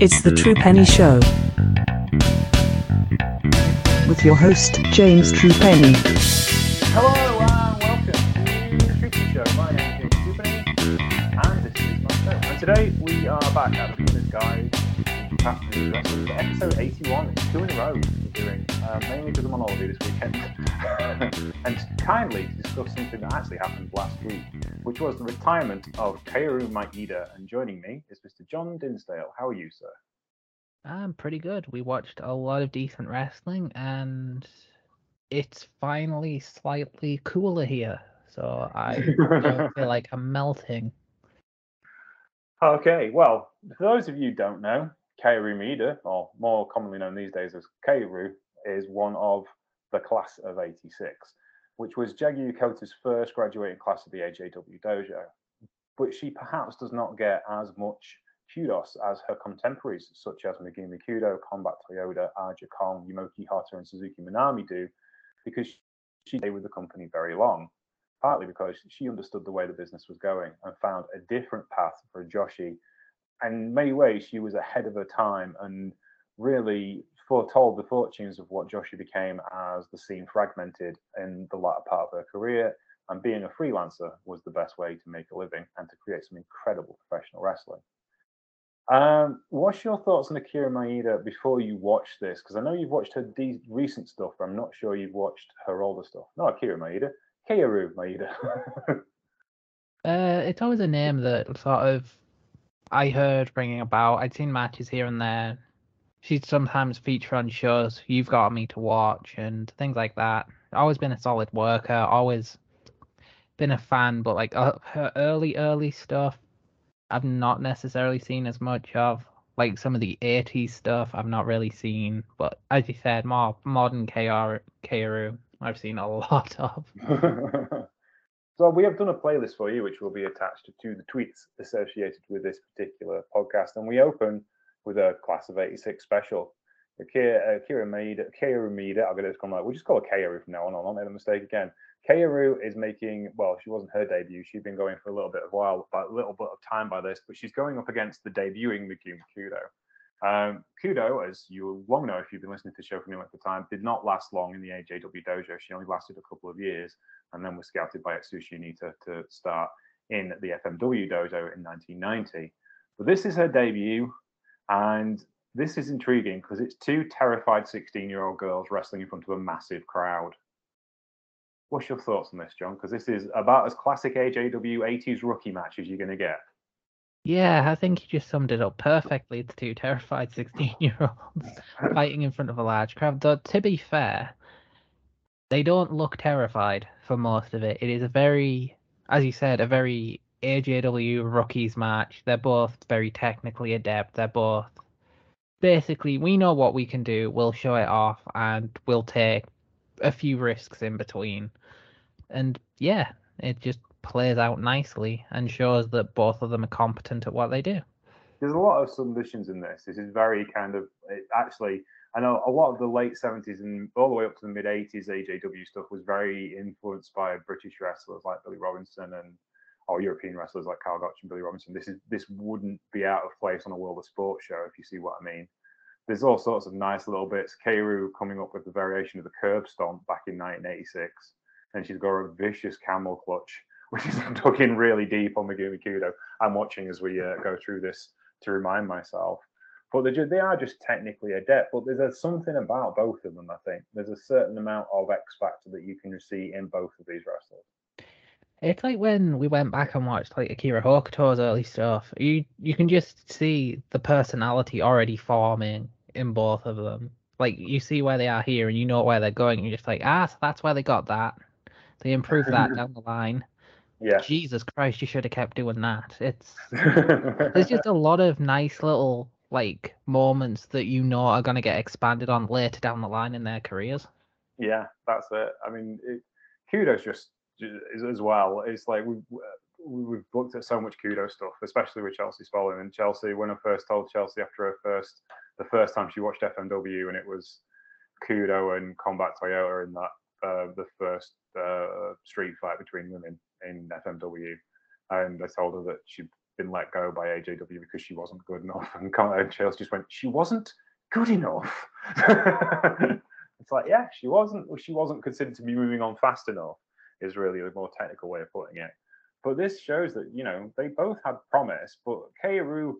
It's the True Penny Show. With your host, James True Penny. Hello and welcome to the Treaty Show. My name is James Trupany and this is my show. And today we are back at the Winners Guide Captain Wrestling for episode 81. It's two in a row we're doing, uh, mainly because I'm on holiday this weekend. and kindly discuss something that actually happened last week, which was the retirement of Kaoru Maeda. And joining me is Mr. John Dinsdale. How are you, sir? I'm pretty good. We watched a lot of decent wrestling, and it's finally slightly cooler here. So I don't feel like I'm melting. Okay, well, for those of you who don't know, Kaoru Maeda, or more commonly known these days as Kaoru, is one of the class of 86, which was Jaggy Yokota's first graduating class of the AJW dojo. But she perhaps does not get as much kudos as her contemporaries, such as Megumi Kudo, Combat Toyota, Aja Kong, Yumiko Hotta, and Suzuka Minami do, because she stayed with the company very long. Partly because she understood the way the business was going and found a different path for Joshi. And in many ways, she was ahead of her time and really foretold the fortunes of what Joshi became as the scene fragmented in the latter part of her career. And being a freelancer was the best way to make a living and to create some incredible professional wrestling. Um, what's your thoughts on Akira Maeda before you watch this? Because I know you've watched her de- recent stuff, but I'm not sure you've watched her older stuff. No, Akira Maeda, Kaoru Maeda. Uh, it's always a name that sort of I heard bringing about. I'd seen matches here and there. She'd sometimes feature on shows you've got me to watch and things like that. Always been a solid worker. Always been a fan, but like uh, her early, early stuff, I've not necessarily seen as much of. Like some of the 80s stuff, I've not really seen. But as you said, more modern KR, Kaoru, I've seen a lot of. so we have done a playlist for you, which will be attached to the tweets associated with this particular podcast, and we open with a class of '86 special. Akira Maeda, Kaoru Maeda, I'm going to come like we'll just call her Kaoru from now on. I'll not make the mistake again. Kaoru is making well, she wasn't her debut. She'd been going for a little bit of while, about a little bit of time by this, but she's going up against the debuting Megumi Kudo. Um, Kudo, as you long know if you've been listening to the show for any length of time, did not last long in the AJW dojo. She only lasted a couple of years and then was scouted by Atsushi Onita to start in the FMW dojo in 1990. But this is her debut, and this is intriguing because it's two terrified 16 year old girls wrestling in front of a massive crowd. What's your thoughts on this, John? Because this is about as classic AJW 80s rookie match as you're going to get. Yeah, I think you just summed it up perfectly. It's two terrified 16 year olds fighting in front of a large crowd. Though, to be fair, they don't look terrified for most of it. It is a very, as you said, a very AJW rookies match. They're both very technically adept. They're both basically, we know what we can do. We'll show it off and we'll take a few risks in between. And yeah, it just plays out nicely and shows that both of them are competent at what they do. There's a lot of submissions in this. This is very kind of actually. I know a lot of the late 70s and all the way up to the mid 80s AJW stuff was very influenced by British wrestlers like Billy Robinson and or European wrestlers like Karl Gotch and Billy Robinson. This is this wouldn't be out of place on a World of Sport show if you see what I mean. There's all sorts of nice little bits. Kaoru coming up with the variation of the curb stomp back in 1986, and she's got a vicious camel clutch which is dug really deep on Megumi Kudo. I'm watching as we uh, go through this to remind myself. But they, they are just technically adept. But there's a, something about both of them, I think. There's a certain amount of X factor that you can see in both of these wrestlers. It's like when we went back and watched like Akira Hokuto's early stuff. You you can just see the personality already forming in both of them. Like you see where they are here, and you know where they're going. And you're just like, ah, so that's where they got that. They improved that down the line. Yeah. Jesus Christ, you should have kept doing that. It's there's just a lot of nice little like moments that you know are going to get expanded on later down the line in their careers. Yeah, that's it. I mean, it, kudos just as well. It's like we've we've looked at so much kudo stuff, especially with Chelsea Spolin and Chelsea. When I first told Chelsea after her first the first time she watched FMW, and it was kudo and Combat Toyota in that uh, the first uh, street fight between women in FMW, and I told her that she'd been let go by AJW because she wasn't good enough, and, and Chaos just went, she wasn't good enough. it's like, yeah, she wasn't. She wasn't considered to be moving on fast enough. Is really a more technical way of putting it. But this shows that you know they both had promise, but Kaoru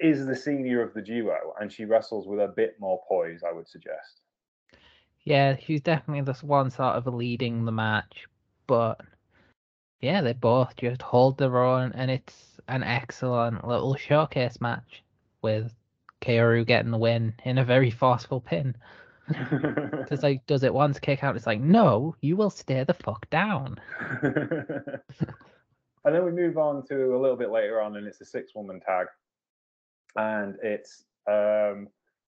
is the senior of the duo, and she wrestles with a bit more poise. I would suggest. Yeah, she's definitely the one sort of leading the match, but yeah, they both just hold their own, and it's an excellent little showcase match with Kaoru getting the win in a very forceful pin. Because like, does it once kick out? It's like, no, you will stay the fuck down. and then we move on to a little bit later on, and it's a six-woman tag, and it's um,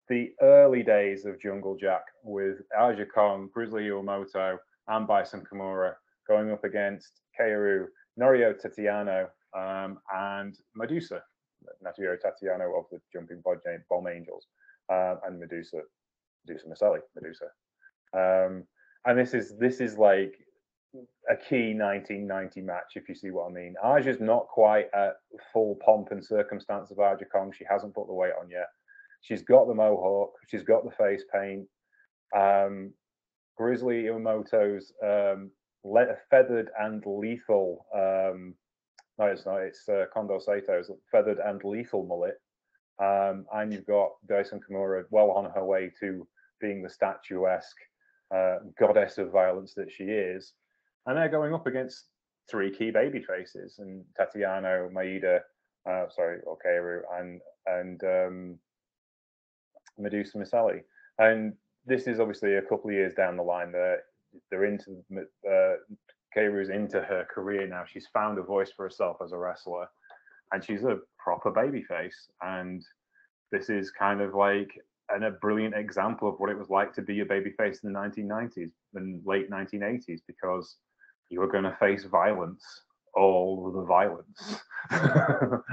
the early days of Jungle Jack with Aja Kong, Grizzly Iwamoto, and Bison Kimura going up against Kaoru, Noriyo Tateno, um, and Medusa, Natsuyo Tatiano of the Jumping Bomb Angels, um, and Medusa, Medusa Miceli, Medusa. Um, and this is this is like a key 1990 match, if you see what I mean. Aja's not quite at full pomp and circumstance of Aja Kong. She hasn't put the weight on yet. She's got the mohawk. She's got the face paint. Um, Grizzly Iwamoto's um, le- feathered and lethal. Um, no, it's not. It's uh, Kondo Sato's feathered and lethal mullet. Um, and you've got Bison Kimura well on her way to being the statuesque uh, goddess of violence that she is. And they're going up against three key baby faces and Tateno, Maeda, uh, sorry, Okaru, and and um, Medusa Miceli. And this is obviously a couple of years down the line. They're they're into uh, into her career now. She's found a voice for herself as a wrestler, and she's a proper baby face. And this is kind of like an, a brilliant example of what it was like to be a baby face in the 1990s and late 1980s because you were going to face violence, all the violence.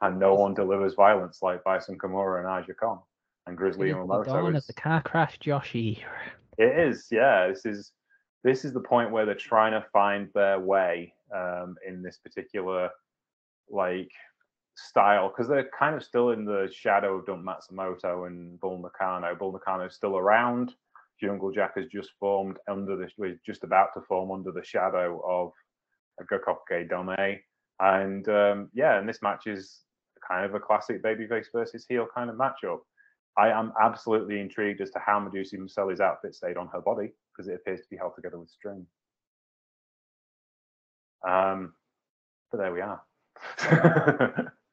and no one delivers violence like Bison Kimura and Aja Kong and Grizzly It is the dawn of the car crash Joshi. It is, yeah. This is this is the point where they're trying to find their way um, in this particular like style because they're kind of still in the shadow of Dump Matsumoto and Bull Nakano. Bull is still around. Jungle Jack has just formed under the we're just about to form under the shadow of Gokuaku Domei. And um, yeah, and this match is kind of a classic babyface versus heel kind of matchup. I am absolutely intrigued as to how Medusa Miceli's outfit stayed on her body because it appears to be held together with string. Um, but there we are.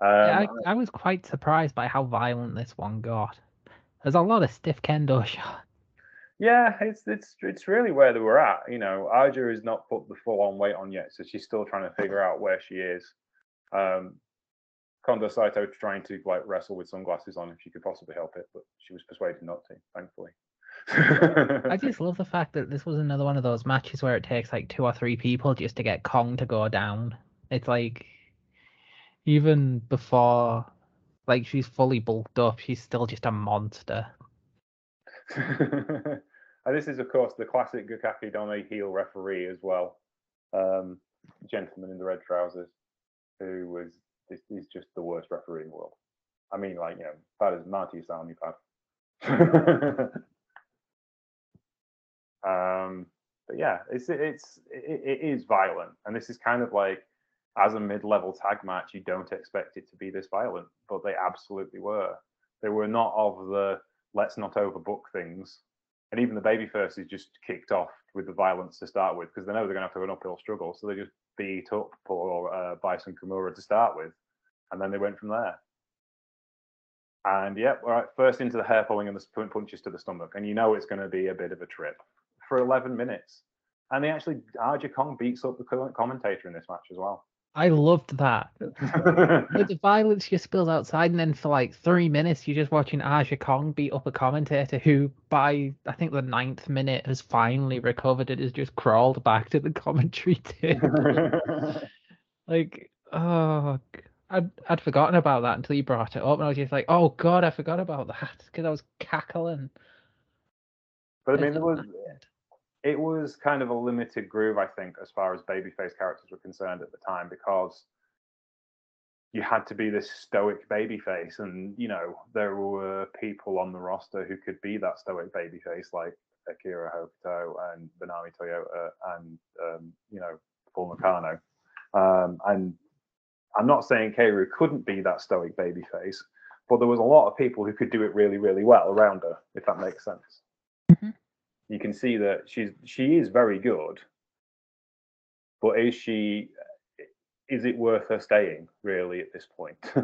um, yeah, I, I was quite surprised by how violent this one got. There's a lot of stiff kendo shots. yeah, it's it's it's really where they were at. You know, Aja has not put the full on weight on yet, so she's still trying to figure out where she is. Um, Kondo Saito trying to like wrestle with sunglasses on if she could possibly help it, but she was persuaded not to, thankfully. I just love the fact that this was another one of those matches where it takes like two or three people just to get Kong to go down. It's like even before like she's fully bulked up, she's still just a monster. and this is, of course, the classic Gokuaku Domei heel referee as well. Um, gentleman in the red trousers, who was this is just the worst referee in the world. I mean, like you know, bad as Marty Salmi bad. um, but yeah, it's it's it, it is violent, and this is kind of like as a mid-level tag match, you don't expect it to be this violent, but they absolutely were. They were not of the let's not overbook things. And even the baby first is just kicked off with the violence to start with because they know they're going to have to have an uphill struggle. So they just beat up poor uh, Bison Kimura to start with. And then they went from there. And yep, all right, first into the hair pulling and the punches to the stomach. And you know it's going to be a bit of a trip for 11 minutes. And they actually, Aja Kong beats up the co- commentator in this match as well. I loved that. The violence just spills outside, and then for like three minutes, you're just watching Aja Kong beat up a commentator who, by I think the ninth minute, has finally recovered and has just crawled back to the commentary table. like, oh, I'd, I'd forgotten about that until you brought it up, and I was just like, oh god, I forgot about that because I was cackling. but I mean, there was. It was kind of a limited groove, I think, as far as babyface characters were concerned at the time, because you had to be this stoic babyface, and you know there were people on the roster who could be that stoic babyface, like Akira Hokuto and Manami Toyota and um, you know Bull Nakano. Um, and I'm not saying Kaoru couldn't be that stoic babyface, but there was a lot of people who could do it really, really well around her, if that makes sense. You can see that she's she is very good, but is she is it worth her staying really at this point?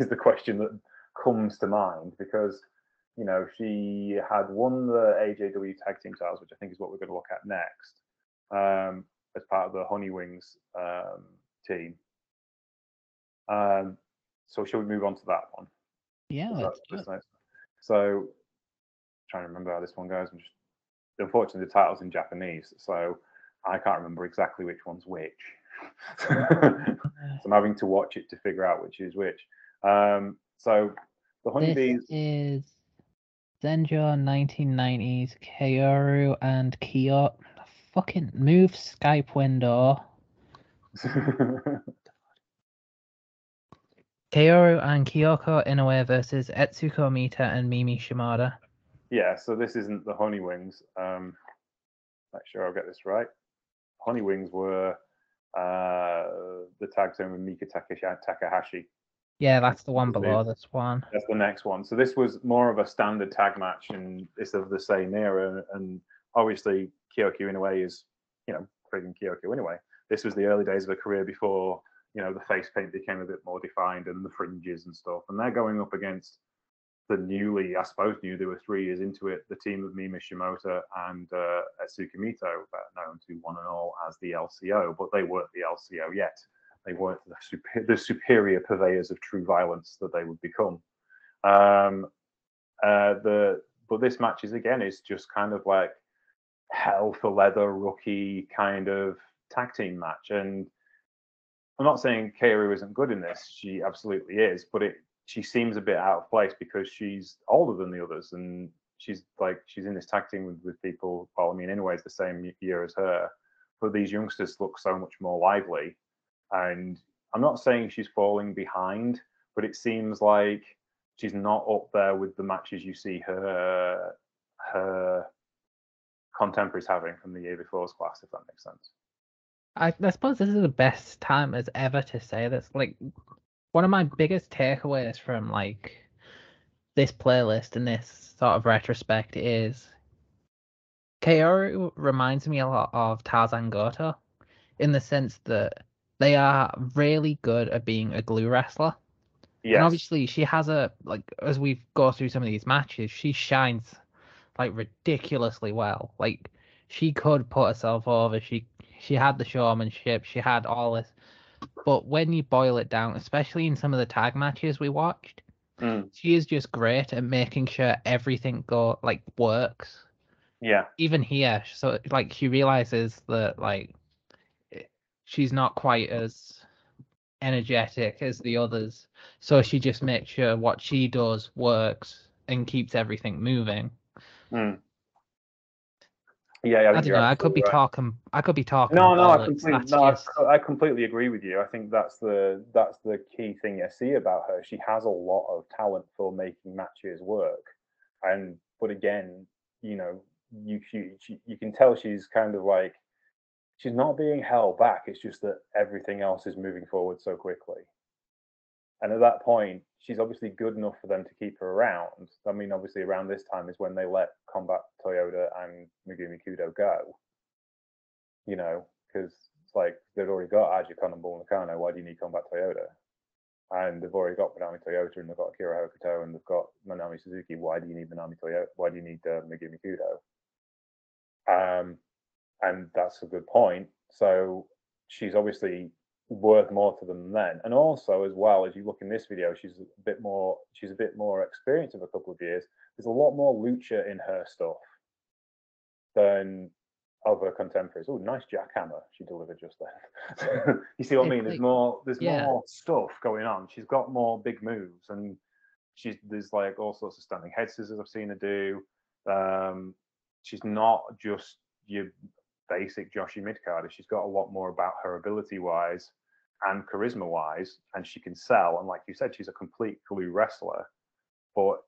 is the question that comes to mind because you know she had won the AJW tag team titles, which I think is what we're going to look at next, um, as part of the Honey Wings um, team. Um, so shall we move on to that one? Yeah, Is let's that- do this it. next- So trying to remember how this one goes. I'm just unfortunately the title's in Japanese, so I can't remember exactly which one's which. so I'm having to watch it to figure out which is which. Um, so the honeybees. is Zenjo 1990s, Kaoru and Kyo. Fucking move Skype window. Kaoru and Kyoko Inoue versus Etsuko Mita and Mima Shimoda. Yeah, so this isn't the honey wings. Um, make sure I'll get this right. Honey wings were uh, the tag team with Mika Takahashi. Yeah, that's the one below is- this one. That's the next one. So this was more of a standard tag match, and it's of the same era. And obviously, Kyoko way is, you know, freaking Kyoko anyway. This was the early days of her career before, you know, the face paint became a bit more defined and the fringes and stuff. And they're going up against the newly, I suppose, new. They were three years into it. The team of Mima Shimoda and uh, Mita, known to one and all as the LCO, but they weren't the LCO yet. They weren't the, super, the superior purveyors of true violence that they would become. Um, uh, the but this match is again is just kind of like hell for leather rookie kind of tag team match, and I'm not saying Kaoru isn't good in this. She absolutely is, but it she seems a bit out of place because she's older than the others, and she's like she's in this tag team with, with people. Well, I mean, anyways, the same year as her, but these youngsters look so much more lively, and I'm not saying she's falling behind, but it seems like she's not up there with the matches you see her her contemporaries having from the year before's class, if that makes sense. I, I suppose this is the best time as ever to say this. Like, one of my biggest takeaways from like this playlist and this sort of retrospect is Kaoru reminds me a lot of Tarzan Goto in the sense that they are really good at being a glue wrestler. And obviously she has a like as we go through some of these matches, she shines like ridiculously well. Like she could put herself over. She she had the showmanship, she had all this. But when you boil it down, especially in some of the tag matches we watched, Mm, she is just great at making sure everything go like works. yeah. Even here, so like she realizes that like she's not quite as energetic as the others, so she just makes sure what she does works and keeps everything moving. Mm. Yeah, yeah, I, think don't know. I could be right. talking. I could be talking. No, no, I completely, no, I, I completely agree with you. I think that's the that's the key thing I see about her. She has a lot of talent for making matches work, and but again, you know, you you she- you can tell she's kind of like she's not being held back. It's just that everything else is moving forward so quickly. And at that point, she's obviously good enough for them to keep her around. I mean, obviously, around this time is when they let Combat Toyota and Megumi Kudo go. You know, because it's like they've already got Aja Kong and Bull Nakano. Why do you need Combat Toyota? And they've already got Manami Toyota and they've got Akira Hokuto and they've got Manami Suzuki. Why do you need Manami Toyota? Why do you need uh, Megumi Kudo? Um, and that's a good point. So she's obviously worth more to them then. And also, as well as you look in this video, she's a bit more she's a bit more experienced of a couple of years. There's a lot more lucha in her stuff than other contemporaries. Oh, nice jackhammer she delivered just then. you see what I mean? There's more there's yeah. more stuff going on. She's got more big moves and she's there's like all sorts of standing head scissors I've seen her do. Um, she's not just your basic Joshi mid carder. She's got a lot more about her ability wise and charisma wise, and she can sell. And like you said, she's a complete glue wrestler. But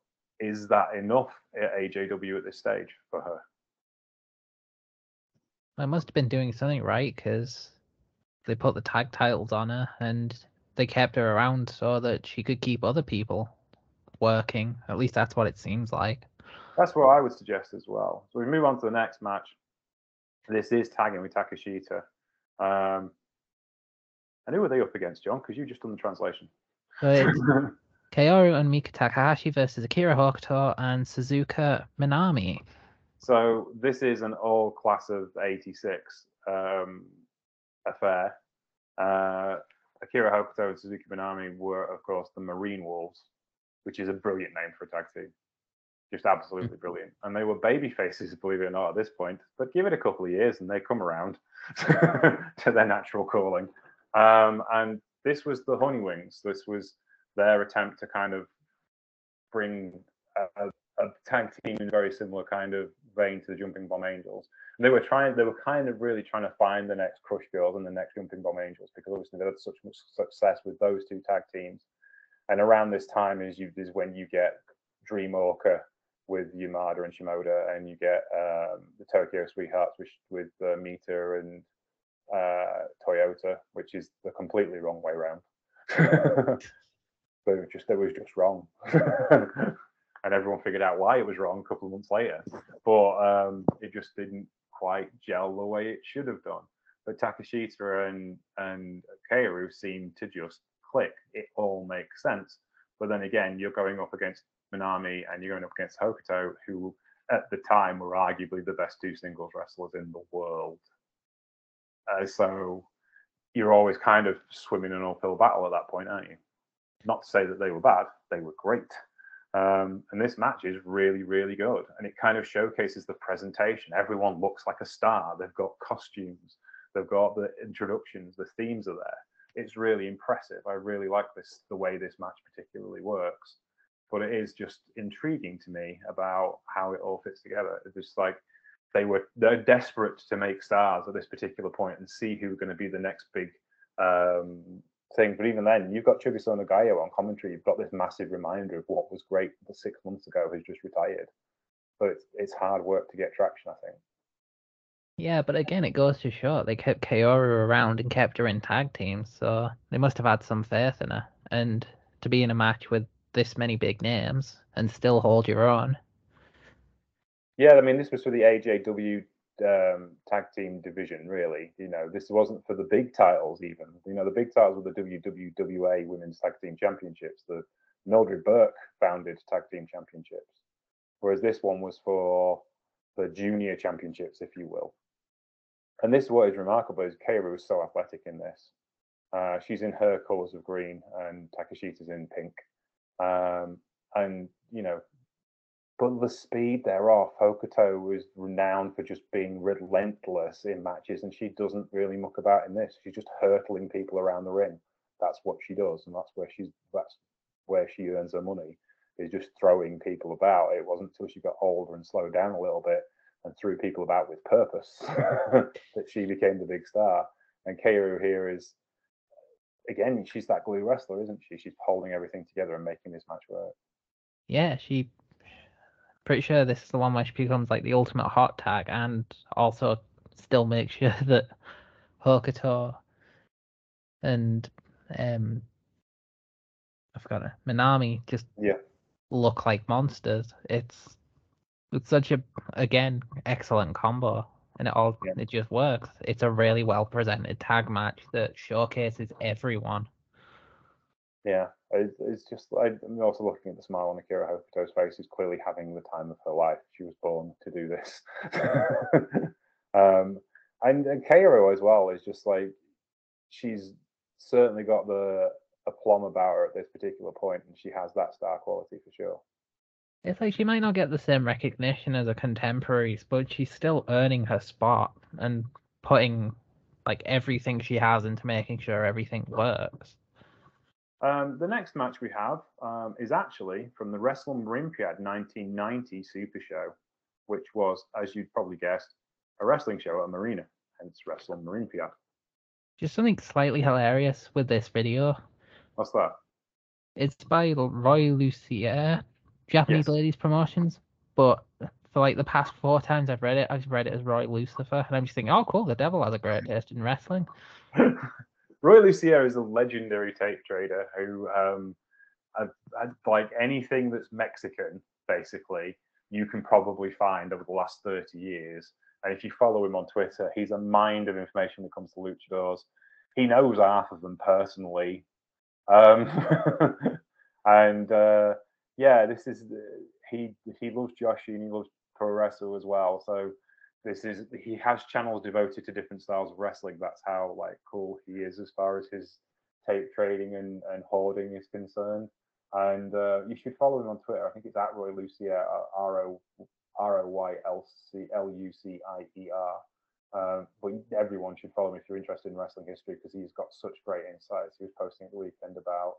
is that enough at AJW at this stage for her? I must have been doing something right because they put the tag titles on her and they kept her around so that she could keep other people working. At least that's what it seems like. That's what I would suggest as well. So we move on to the next match. This is tagging with Takashita. Um, and who are they up against, John? Because you just done the translation. So Kaoru and Mika Takahashi versus Akira Hokuto and Suzuka Minami. So this is an all class of '86 um, affair. Uh, Akira Hokuto and Suzuka Minami were, of course, the Marine Wolves, which is a brilliant name for a tag team. Just absolutely brilliant. And they were baby faces, believe it or not, at this point. But give it a couple of years and they come around to their natural calling. Um, and this was the Honey Wings. This was their attempt to kind of bring a, a tag team in a very similar kind of vein to the Jumping Bomb Angels. And they were trying, they were kind of really trying to find the next Crush Girls and the next Jumping Bomb Angels because obviously they had such much success with those two tag teams. And around this time is you is when you get Dream Orca with Yamada and Shimoda, and you get um, the Tokyo Sweethearts with with uh, Mita and uh, Toyota, which is the completely wrong way around. but it just it was just wrong, and everyone figured out why it was wrong a couple of months later. But um, it just didn't quite gel the way it should have done. But Takeshita and and Kaoru seemed to just click. It all makes sense. But then again, you're going up against Minami and you're going up against Hokuto, who at the time were arguably the best two singles wrestlers in the world. Uh, so you're always kind of swimming an uphill battle at that point, aren't you? Not to say that they were bad, they were great. Um, and this match is really, really good. And it kind of showcases the presentation. Everyone looks like a star. They've got costumes, they've got the introductions, the themes are there. It's really impressive. I really like this, the way this match particularly works. But it is just intriguing to me about how it all fits together. It's just like they were they're desperate to make stars at this particular point and see who's going to be the next big um, thing. But even then, you've got Chigusa Nagayo on commentary. You've got this massive reminder of what was great six months ago who's just retired. So it's, it's hard work to get traction, I think. Yeah, but again, it goes to show they kept Kaoru around and kept her in tag teams, so they must have had some faith in her. And to be in a match with this many big names and still hold your own. Yeah, I mean, this was for the AJW um, tag team division, really. You know, this wasn't for the big titles, even. You know, the big titles were the WWWA Women's Tag Team Championships, the Mildred Burke founded tag team championships, whereas this one was for the junior championships, if you will. And this is what is remarkable is Kaoru was so athletic in this. Uh, she's in her colors of green, and Takashita's in pink. Um, and you know, but the speed thereof, Hokuto was renowned for just being relentless in matches, and she doesn't really muck about in this. She's just hurtling people around the ring. That's what she does, and that's where she's that's where she earns her money is just throwing people about. It wasn't until she got older and slowed down a little bit and threw people about with purpose that she became the big star. And Kaoru here is again, she's that glue wrestler, isn't she? She's holding everything together and making this match work. Yeah, she. Pretty sure this is the one where she becomes like the ultimate hot tag, and also still makes sure that Hokuto and um, I forgot it, Minami just yeah look like monsters. It's it's such a again excellent combo and it all yeah. it just works. It's a really well presented tag match that showcases everyone. Yeah, it's just I'm also looking at the smile on Akira Hokuto's face. Who's clearly having the time of her life. She was born to do this. um, and, and Kaoru as well is just like she's certainly got the aplomb about her at this particular point, and she has that star quality for sure. It's like she might not get the same recognition as her contemporaries, but she's still earning her spot and putting like everything she has into making sure everything works. Um, the next match we have um, is actually from the Olympiad 1990 Super Show, which was, as you'd probably guessed, a wrestling show at a marina, hence Olympiad. Just something slightly hilarious with this video. What's that? It's by Roy Lucier, Japanese Yes. ladies promotions, but for like the past four times I've read it, I've read it as Roy Lucifer, and I'm just thinking, oh, cool, the devil has a great taste in wrestling. Roy Lucier is a legendary tape trader who, um, had- had, like anything that's Mexican, basically, you can probably find over the last 30 years. And if you follow him on Twitter, he's a mind of information when it comes to luchadors. He knows half of them personally. Um, and uh, yeah, this is he he loves Joshi and he loves pro wrestle as well. So this is he has channels devoted to different styles of wrestling. That's how like cool he is as far as his tape trading and, and hoarding is concerned. And uh, you should follow him on Twitter. I think it's at Roy Lucier, R O R O Y L C L U C I E R. Um, but everyone should follow him if you're interested in wrestling history because he's got such great insights. He was posting at the weekend about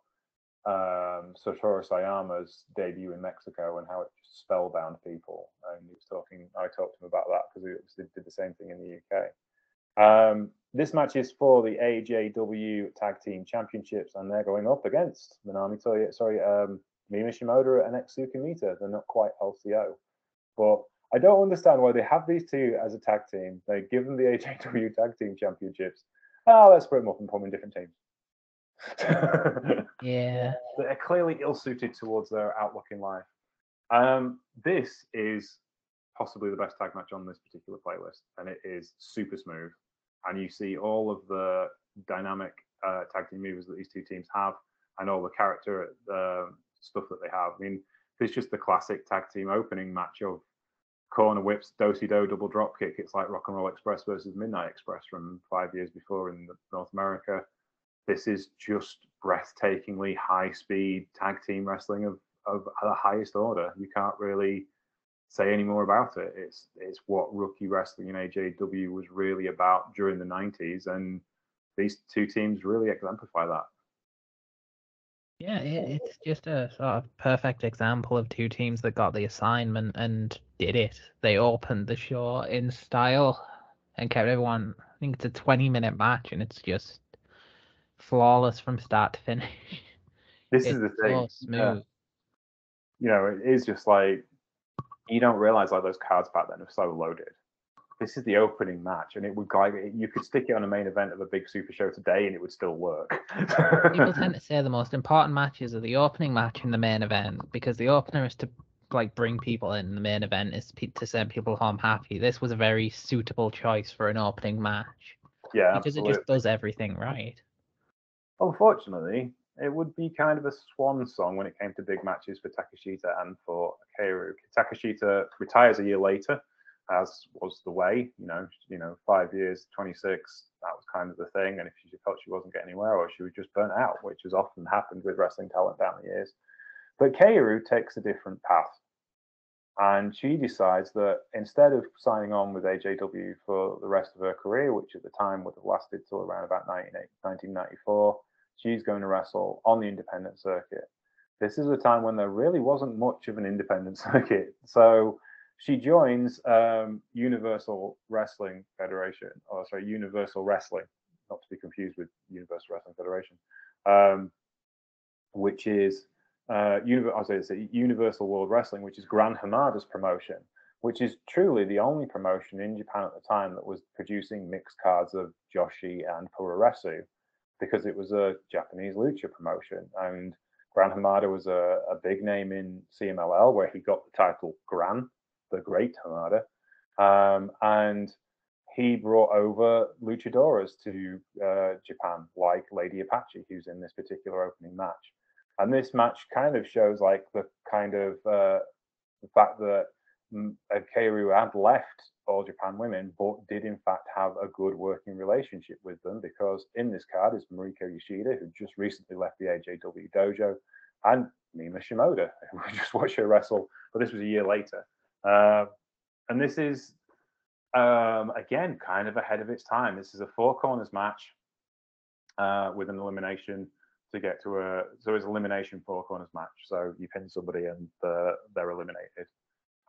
um, Satoru Sayama's debut in Mexico and how it just spellbound people. And he was talking, I talked to him about that because he did the same thing in the UK. Um, this match is for the AJW Tag Team Championships, and they're going up against Manami Toya, sorry, um, Shimoda and Etsuko Mita. They're not quite LCO, but I don't understand why they have these two as a tag team. They give them the AJW Tag Team Championships. Oh, let's split them up and put them in different teams. Yeah. They're clearly ill suited towards their outlook in life. Um, this is possibly the best tag match on this particular playlist, and it is super smooth. And you see all of the dynamic uh, tag team moves that these two teams have, and all the character uh, stuff that they have. I mean, it's just the classic tag team opening match of corner whips, do do double drop kick. It's like Rock and Roll Express versus Midnight Express from five years before in the North America. This is just breathtakingly high speed tag team wrestling of, of the highest order. You can't really say any more about it. It's it's what rookie wrestling in AJW was really about during the 90s, and these two teams really exemplify that. Yeah, it's just a sort of perfect example of two teams that got the assignment and did it. They opened the show in style and kept everyone. I think it's a 20 minute match and it's just flawless from start to finish. This it's is the thing. so yeah. you know, it is just like you don't realize like those cards back then are so loaded. This is the opening match, and it would like you could stick it on a main event of a big super show today, and it would still work. People tend to say the most important matches are the opening match and the main event because the opener is to like bring people in. The main event is to send people home happy. This was a very suitable choice for an opening match yeah, because absolutely. it just does everything right. Unfortunately, it would be kind of a swan song when it came to big matches for Takashita and for Kaoru. Takashita retires a year later, as was the way. You know, you know, five years, 26. That was kind of the thing. And if she felt she wasn't getting anywhere, or she was just burnt out, which has often happened with wrestling talent down the years. But Kaoru takes a different path. And she decides that instead of signing on with AJW for the rest of her career, which at the time would have lasted till around about 1994, she's going to wrestle on the independent circuit. This is a time when there really wasn't much of an independent circuit. So she joins um, Universal Wrestling Federation, or sorry, Universal Wrestling, not to be confused with Universal Wrestling Federation, um, which is uh, Universal World Wrestling, which is Gran Hamada's promotion, which is truly the only promotion in Japan at the time that was producing mixed cards of Joshi and Puroresu because it was a Japanese lucha promotion. And Gran Hamada was a, a big name in CMLL where he got the title Gran, the Great Hamada. Um, and he brought over luchadoras to uh, Japan, like Lady Apache, who's in this particular opening match. And this match kind of shows like the kind of uh, the fact that Kaoru had left All Japan Women, but did in fact have a good working relationship with them because in this card is Mariko Yoshida, who just recently left the AJW dojo, and Mima Shimoda, who we just watched her wrestle, but this was a year later. Uh, and this is um, again kind of ahead of its time. This is a four corners match uh, with an elimination to get to a so it's elimination four corners match. So you pin somebody and uh, they're eliminated.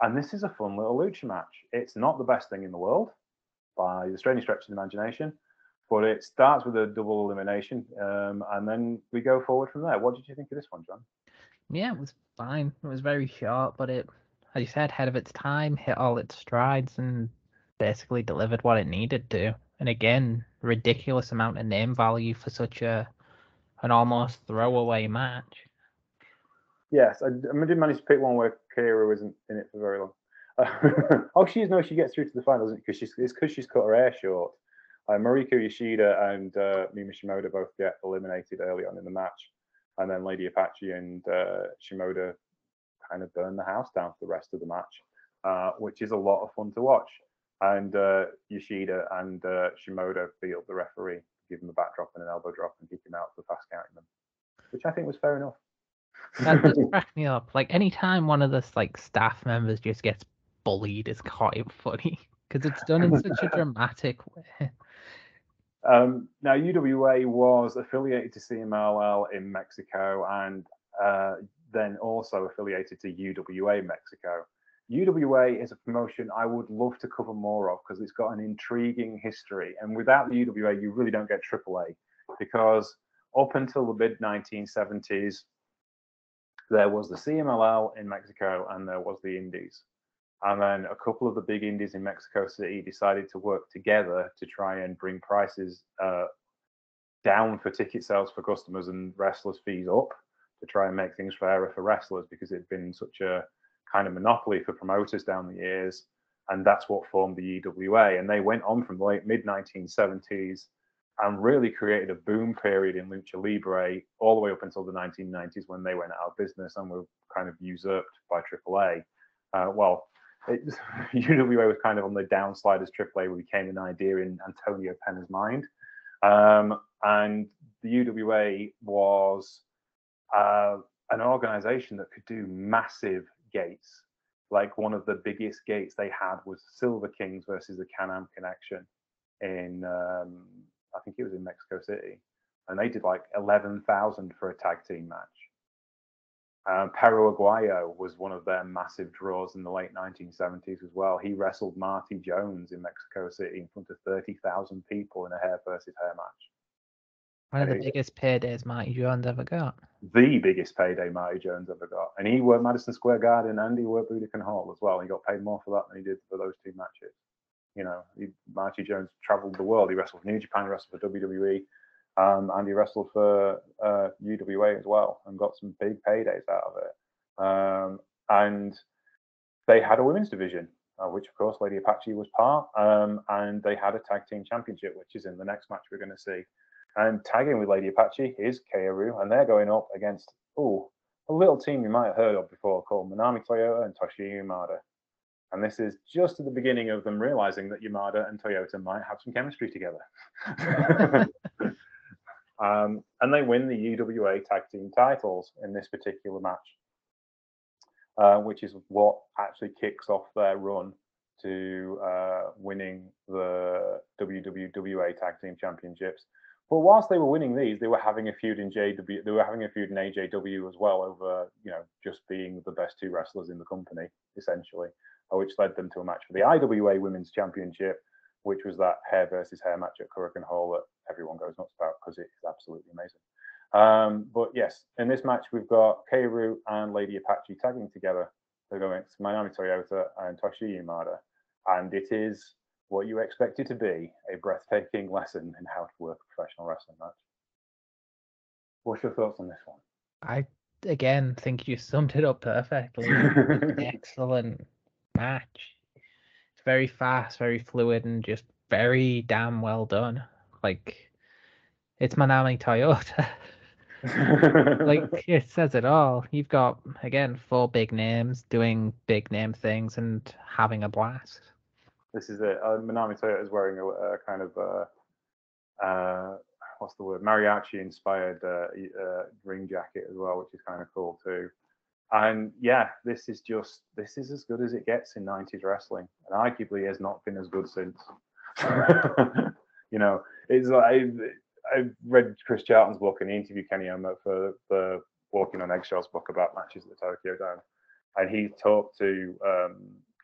And this is a fun little lucha match. It's not the best thing in the world by the strange stretch of the imagination, but it starts with a double elimination, um, and then we go forward from there. What did you think of this one, John? Yeah, it was fine. It was very short, but it, as you said, ahead of its time, hit all its strides, and basically delivered what it needed to. And again, ridiculous amount of name value for such a an almost throwaway match. Yes, I, I did manage to pick one where Kira wasn't in it for very long. Uh, oh, she is no, she gets through to the final? Because she's it's because she's cut her hair short. Uh, Mariko Yoshida and uh, Mima Shimoda both get eliminated early on in the match, and then Lady Apache and uh, Shimoda kind of burn the house down for the rest of the match, uh, which is a lot of fun to watch. And uh, Yoshida and uh, Shimoda beat the referee, give him a backdrop and an elbow drop, and kick him out for fast counting them, which I think was fair enough. That just cracked me up. Like anytime one of the like staff members just gets bullied is quite funny because it's done in such a dramatic way. Um, now, UWA was affiliated to CMLL in Mexico and uh, then also affiliated to UWA Mexico. UWA is a promotion I would love to cover more of because it's got an intriguing history. And without the UWA, you really don't get AAA because up until the mid 1970s, there was the CMLL in Mexico and there was the Indies. And then a couple of the big indies in Mexico City decided to work together to try and bring prices uh, down for ticket sales for customers and wrestlers' fees up to try and make things fairer for wrestlers because it'd been such a kind of monopoly for promoters down the years. And that's what formed the UWA. And they went on from the late mid 1970s and really created a boom period in lucha libre all the way up until the 1990s when they went out of business and were kind of usurped by AAA. Uh, well, it, UWA was kind of on the downslide as AAA became an idea in Antonio Pena's mind. Um, and the UWA was uh, an organization that could do massive gates. Like one of the biggest gates they had was Silver Kings versus the Can Am Connection in um, I think it was in Mexico City, and they did like eleven thousand for a tag team match. Um, Perro Aguayo was one of their massive draws in the late 1970s as well. He wrestled Marty Jones in Mexico City in front of 30,000 people in a hair versus hair match. One of the biggest paydays Marty Jones ever got. The biggest payday Marty Jones ever got. And he worked Madison Square Garden and he worked Budokan Hall as well. He got paid more for that than he did for those two matches. You know, he, Marty Jones traveled the world. He wrestled for New Japan, he wrestled for WWE, um, and he wrestled for uh, UWA as well and got some big paydays out of it. Um, and they had a women's division, uh, which of course Lady Apache was part, um, and they had a tag team championship, which is in the next match we're going to see. And tagging with Lady Apache is Kaoru, and they're going up against oh a little team you might have heard of before called Manami Toyota and Toshiyo Yamada. And this is just at the beginning of them realizing that Yamada and Toyota might have some chemistry together. um, and they win the UWA tag team titles in this particular match, uh, which is what actually kicks off their run to uh, winning the WWA tag team championships. But whilst they were winning these, they were having a feud in JW. They were having a feud in AJW as well over, you know, just being the best two wrestlers in the company, essentially which led them to a match for the IWA Women's Championship, which was that hair versus hair match at Korakuen Hall that everyone goes nuts about because it is absolutely amazing. Um, but yes, in this match, we've got Kaoru and Lady Apache tagging together. They're going to Manami Toyota and Toshiyo Yamada. And it is what you expect it to be a breathtaking lesson in how to work a professional wrestling match. What's your thoughts on this one? I, again, think you summed it up perfectly. Excellent match. It's very fast, very fluid, and just very damn well done. Like it's Manami Toyota. like it says it all. You've got again four big names doing big name things and having a blast. This is it. Uh, Manami Toyota is wearing a, a kind of uh, uh, what's the word mariachi inspired uh, uh, ring jacket as well, which is kind of cool too and yeah, this is just this is as good as it gets in '90s wrestling, and arguably has not been as good since. you know, it's like I read Chris Charlton's book and he interviewed Kenny Omega for the Walking on Eggshells book about matches at the Tokyo Dome, and he talked to um,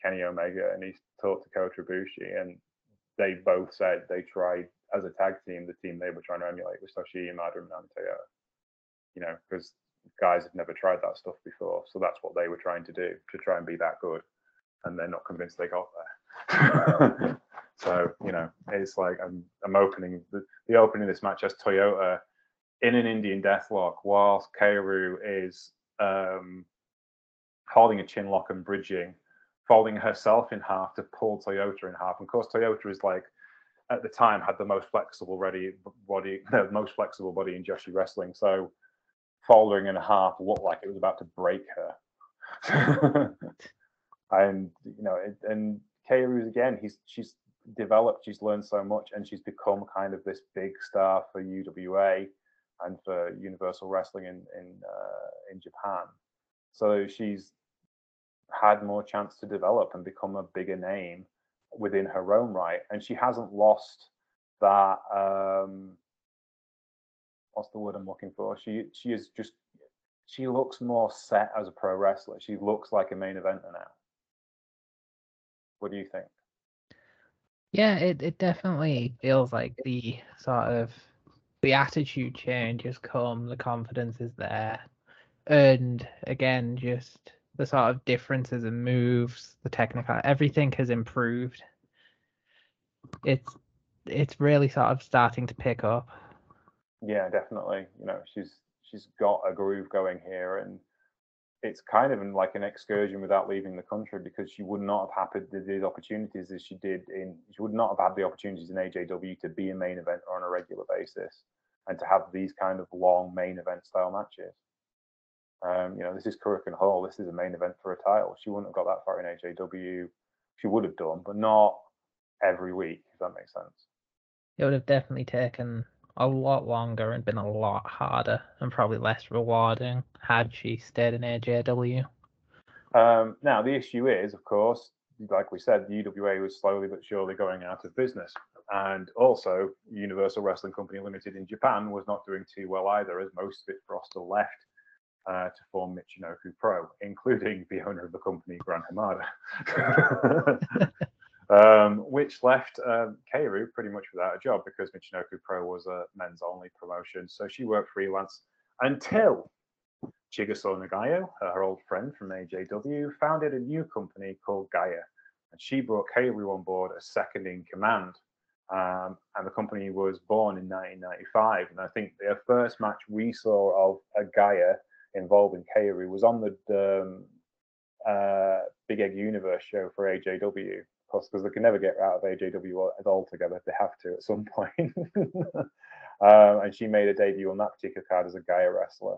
Kenny Omega and he talked to Kota Ibushi, and they both said they tried as a tag team, the team they were trying to emulate was Toshi and Toyota. You know, because guys have never tried that stuff before, so that's what they were trying to do to try and be that good, and they're not convinced they got there. so you know, it's like I'm I'm opening the, the opening of this match as Toyota in an Indian deathlock, whilst Kaoru is um, holding a chin lock and bridging, folding herself in half to pull Toyota in half. And of course, Toyota is like at the time had the most flexible ready body, the most flexible body in Joshi wrestling. So folding in half looked like it was about to break her. and you know, it, and Kaoru again, he's she's developed, she's learned so much, and she's become kind of this big star for UWA and for Universal Wrestling in in uh, in Japan. So she's had more chance to develop and become a bigger name within her own right, and she hasn't lost that. Um, what's the word I'm looking for? She she is just she looks more set as a pro wrestler. She looks like a main eventer now. What do you think? Yeah, it, it definitely feels like the sort of the attitude change has come, the confidence is there. And again, just the sort of differences in moves, the technical everything has improved. It's it's really sort of starting to pick up. Yeah, definitely. You know, she's she's got a groove going here and it's kind of like an excursion without leaving the country because she would not have had these opportunities as she did in she would not have had the opportunities in AJW to be a main event on a regular basis and to have these kind of long main event style matches. Um, you know, this is Korakuen Hall. This is a main event for a title. She wouldn't have got that far in AJW. She would have done, but not every week, if that makes sense. It would have definitely taken a lot longer and been a lot harder and probably less rewarding had she stayed in AJW. Um, now, the issue is, of course, like we said, the UWA was slowly but surely going out of business. And also, Universal Wrestling Company Limited in Japan was not doing too well either, as most of its roster left uh, to form Michinoku Pro, including the owner of the company, Gran Hamada. um, which left um, Kaoru pretty much without a job because Michinoku Pro was a men's only promotion. So she worked freelance until Chigusa Nagayo, her old friend from AJW, founded a new company called Gaia. And she brought Kaoru on board as second in command. Um, and the company was born in 1995. And I think the first match we saw of a Gaia involving Kaoru was on the um, uh, Big Egg Universe show for AJW course, because they can never get out of AJW altogether. They have to at some point. um, and she made a debut on that particular card as a Gaia wrestler.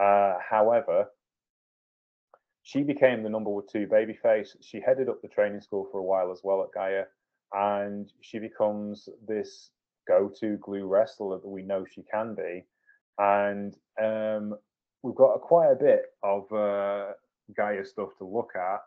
Uh, however, she became the number two babyface. She headed up the training school for a while as well at Gaia, and she becomes this go-to glue wrestler that we know she can be. And um, we've got a, quite a bit of uh, Gaia stuff to look at.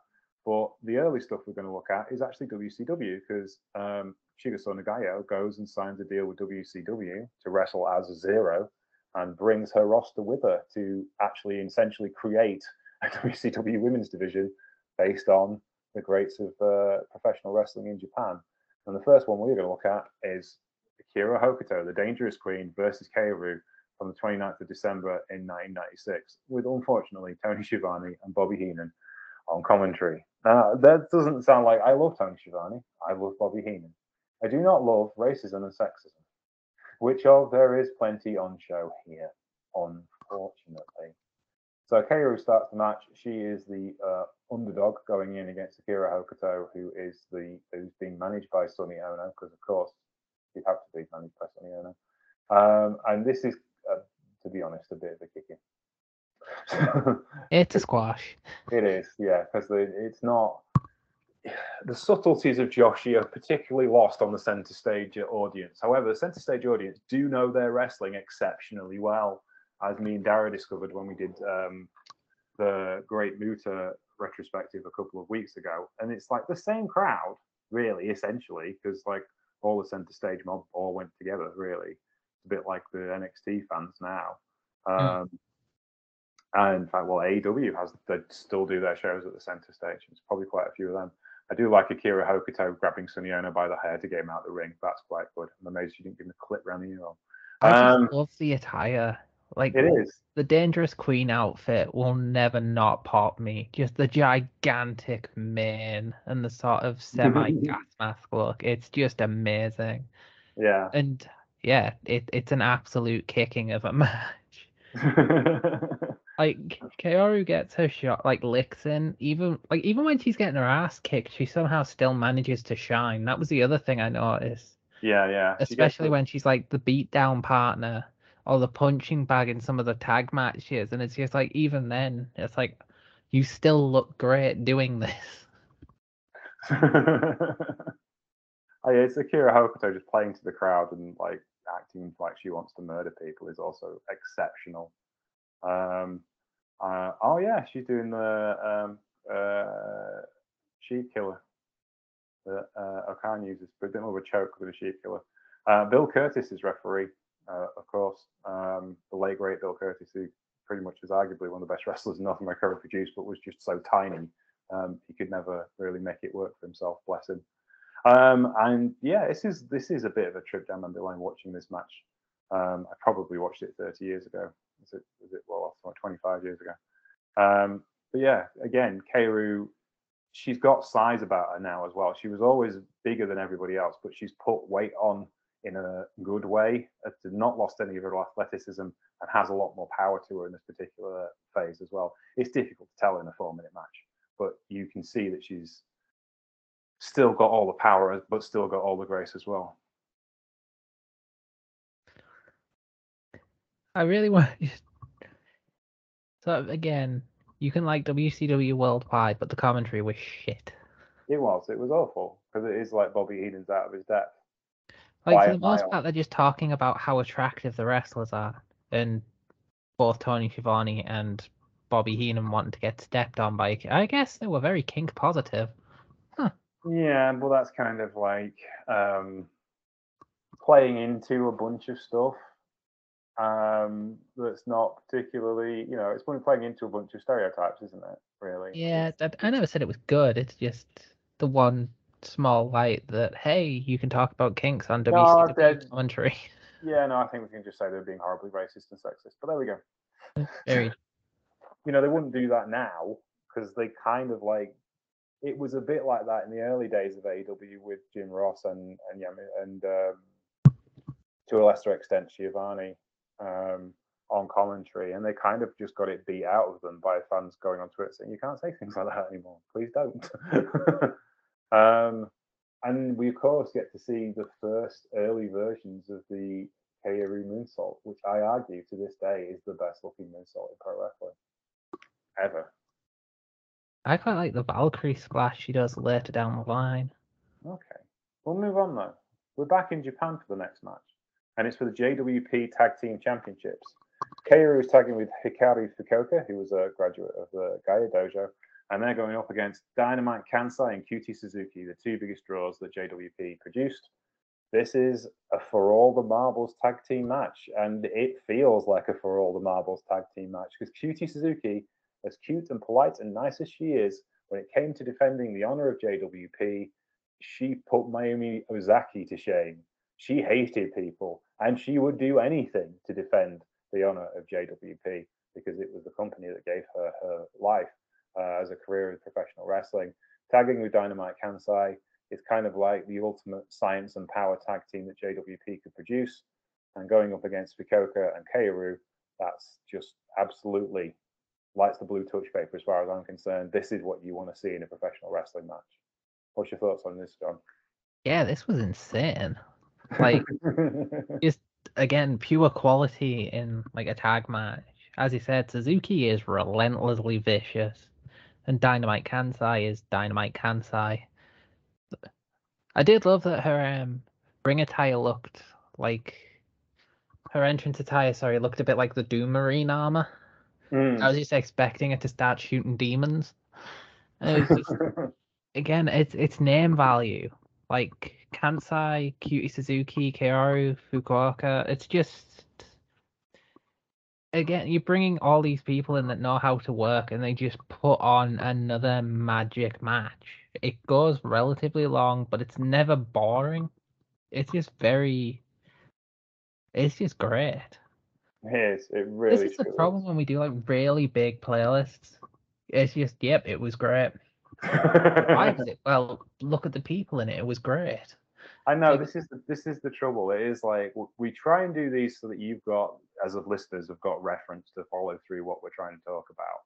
But the early stuff we're going to look at is actually WCW because um, Chigusa Nagayo goes and signs a deal with WCW to wrestle as a zero and brings her roster with her to actually essentially create a WCW women's division based on the greats of uh, professional wrestling in Japan. And the first one we're going to look at is Akira Hokuto, the Dangerous Queen versus Kaoru from the 29th of December in 1996, with unfortunately Tony Schiavone and Bobby Heenan on commentary. Uh, that doesn't sound like I love Tony Schiavone. I love Bobby Heenan. I do not love racism and sexism, which of there is plenty on show here, unfortunately. So Kaoru starts the match. She is the uh, underdog going in against Akira Hokuto, who is the who's being managed by Sonny Ono, because of course you have to be managed by Sonny Ono. Um, and this is, uh, to be honest, a bit of a kicking it's a squash. It is, yeah, because it's not. The subtleties of Joshi are particularly lost on the center stage audience. However, the center stage audience do know their wrestling exceptionally well, as me and Dara discovered when we did um, the Great Muta retrospective a couple of weeks ago. And it's like the same crowd, really, essentially, because like all the center stage mob all went together, really. It's a bit like the NXT fans now. Hmm. Um, mm. And in fact, well, AEW has they still do their shows at the center stage. It's probably quite a few of them. I do like Akira Hokuto grabbing Sonny by the hair to get him out of the ring. That's quite good. I'm amazed she didn't give him a clip around the ear. I just Um, love the attire. Like It is. the Dangerous Queen outfit will never not pop me. Just the gigantic mane and the sort of semi gas mask look. It's just amazing. Yeah. And yeah, it, it's an absolute kicking of a match. Like Kaoru gets her shot, like licks in. Even like even when she's getting her ass kicked, she somehow still manages to shine. That was the other thing I noticed. yeah, yeah. She especially the- when she's like the beatdown partner or the punching bag in some of the tag matches, and it's just like even then, it's like you still look great doing this. oh yeah, it's Akira Hokuto just playing to the crowd and like acting like she wants to murder people is also exceptional. Um, uh, oh yeah, she's doing the um, uh, sheep killer that uh, uses, but a bit more of a choke with a sheep killer. Uh, Bill Curtis is referee, uh, of course. Um, the late great Bill Curtis, who pretty much is arguably one of the best wrestlers North America ever produced, but was just so tiny um, he could never really make it work for himself. Bless him. Um, and yeah, this is this is a bit of a trip down memory lane watching this match. Um, I probably watched it 30 years ago. Is it? Is it? Well, like 25 years ago. Um, but yeah, again, Kaoru, she's got size about her now as well. She was always bigger than everybody else, but she's put weight on in a good way. Has not lost any of her athleticism and has a lot more power to her in this particular phase as well. It's difficult to tell in a four-minute match, but you can see that she's still got all the power, but still got all the grace as well. I really want. So again, you can like WCW worldwide, but the commentary was shit. It was. It was awful because it is like Bobby Heenan's out of his depth. Like for the most part, they're just talking about how attractive the wrestlers are, and both Tony Schiavone and Bobby Heenan wanting to get stepped on by. I guess they were very kink positive. Yeah, well, that's kind of like um, playing into a bunch of stuff um, that's not particularly, you know, it's playing into a bunch of stereotypes, isn't it? Really? Yeah, I never said it was good. It's just the one small light that hey, you can talk about kinks on No, WCW that- commentary. yeah, no, I think we can just say they're being horribly racist and sexist. But there we go. Very you know, they wouldn't do that now because they kind of like it was a bit like that in the early days of AEW with Jim Ross and and and um, to a lesser extent Schiavone um, on commentary, and they kind of just got it beat out of them by fans going on Twitter saying you can't say things like that anymore. Please don't. um, and we of course get to see the first early versions of the Kaoru moonsault, which I argue to this day is the best looking moonsault in pro wrestling ever. I quite like the Valkyrie splash she does later down the line. Okay, we'll move on though. We're back in Japan for the next match, and it's for the JWP Tag Team Championships. Kaoru is tagging with Hikari Fukuoka, who was a graduate of the Gaia Dojo, and they're going up against Dynamite Kansai and Cutie Suzuki, the two biggest draws that JWP produced. This is a for all the marbles tag team match, and it feels like a for all the marbles tag team match because Cutie Suzuki, as cute and polite and nice as she is, when it came to defending the honor of JWP, she put Mayumi Ozaki to shame. She hated people, and she would do anything to defend the honor of JWP because it was the company that gave her her life uh, as a career in professional wrestling. Tagging with Dynamite Kansai is kind of like the ultimate science and power tag team that JWP could produce. And going up against Fukuoka and Kaoru, that's just absolutely lights the blue touch paper as far as I'm concerned. This is what you want to see in a professional wrestling match. What's your thoughts on this, John? Yeah, this was insane. Like just again, pure quality in like a tag match. As you said, Suzuki is relentlessly vicious, and Dynamite Kansai is Dynamite Kansai. I did love that her um ring attire looked like her entrance attire. Sorry, looked a bit like the Doom Marine armor. Mm. I was just expecting it to start shooting demons. And it was just, again, it's it's name value. Like Kansai, Cutie Suzuki, Kaoru, Fukuoka. It's just again, you're bringing all these people in that know how to work, and they just put on another magic match. It goes relatively long, but it's never boring. It's just very. It's just great. It is. It really. this is the problem when we do like really big playlists. It's just, yep, it was great. Why was it? Well, look at the people in it. It was great. I know this is the, this is the trouble. It is like we try and do these so that you've got, as of listeners, have got reference to follow through what we're trying to talk about.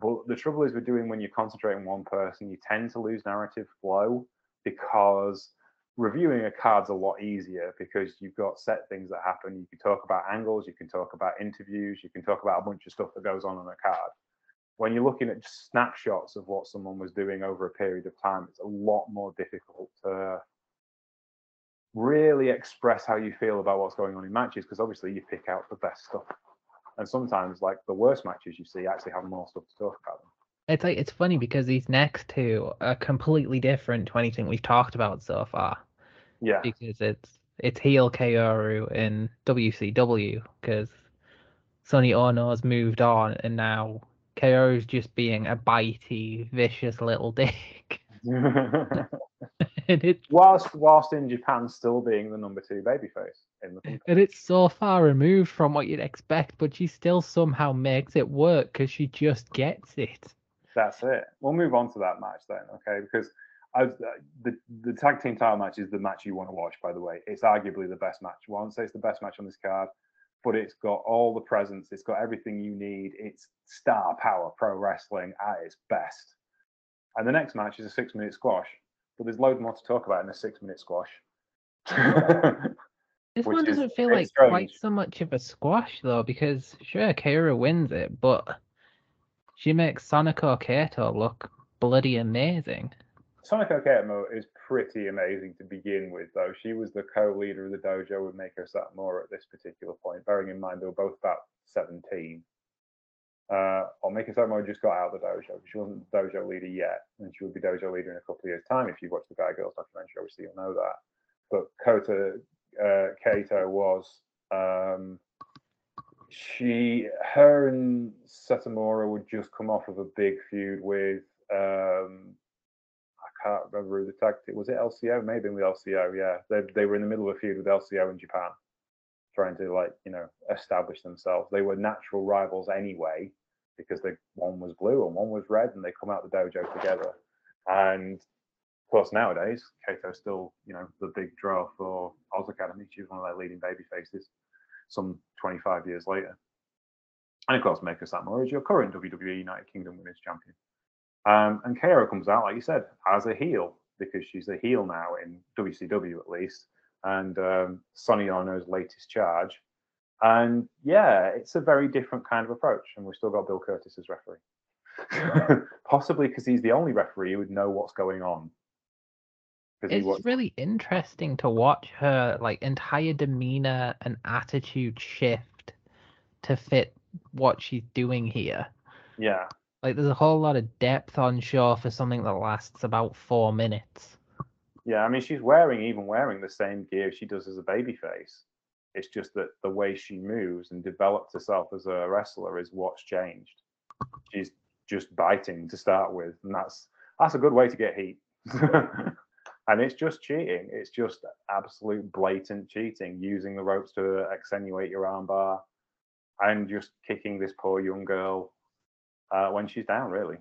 But the trouble is, we're doing when you concentrate on one person, you tend to lose narrative flow because reviewing a card's a lot easier because you've got set things that happen. You can talk about angles, you can talk about interviews, you can talk about a bunch of stuff that goes on on a card. When you're looking at just snapshots of what someone was doing over a period of time, it's a lot more difficult to really express how you feel about what's going on in matches because obviously you pick out the best stuff. And sometimes, like the worst matches you see, actually have more stuff to talk about. Them. It's like it's funny because these next two are completely different to anything we've talked about so far. Yeah, because it's it's heel Kaoru in WCW because Sonny Ono's moved on and now Kaoru's just being a bitey, vicious little dick. and it whilst whilst in Japan still being the number two babyface in the country. and it's so far removed from what you'd expect, but she still somehow makes it work because she just gets it. That's it. We'll move on to that match then, okay? Because I, the the tag team title match is the match you want to watch. By the way, it's arguably the best match. I won't say it's the best match on this card, but it's got all the presence. It's got everything you need. It's star power pro wrestling at its best. And the next match is a six minute squash, but there's loads more to talk about in a six minute squash. This one doesn't feel like quite so much of a squash though, because sure Kira wins it, but she makes Sonoko Kato look bloody amazing. Sonoko Kato is pretty amazing to begin with, though. She was the co-leader of the dojo with Meiko Satomura at this particular point, bearing in mind they were both about 17. Uh, or Meiko Satomura just got out of the dojo. She wasn't the dojo leader yet, and she would be dojo leader in a couple of years' time. If you watch the Gaia Girls documentary, obviously you'll know that. But Kota uh, Kato was um, she, her and Satomura would just come off of a big feud with um, I can't remember who the tag team was. It LCO, maybe with LCO. Yeah, they they were in the middle of a feud with LCO in Japan, trying to like you know establish themselves. They were natural rivals anyway because they one was blue and one was red, and they come out the dojo together. And of course, nowadays Kato's still you know the big draw for Oz Academy. She's one of their leading baby faces. Some 25 years later. And of course, Meiko Satomura is your current WWE United Kingdom Women's Champion. Um, and Kaoru comes out, like you said, as a heel because she's a heel now in WCW at least, and um, Sonny Ono's latest charge. And yeah, it's a very different kind of approach, and we've still got Bill Curtis as referee, possibly because he's the only referee who would know what's going on. It's really interesting to watch her like entire demeanor and attitude shift to fit what she's doing here. yeah, Like there's a whole lot of depth on show for something that lasts about four minutes. Yeah. I mean, she's wearing even wearing the same gear she does as a babyface. It's just that the way she moves and develops herself as a wrestler is what's changed. She's just biting to start with, and that's that's a good way to get heat. and it's just cheating. It's just absolute blatant cheating, using the ropes to extenuate your armbar, and just kicking this poor young girl uh, when she's down. Really.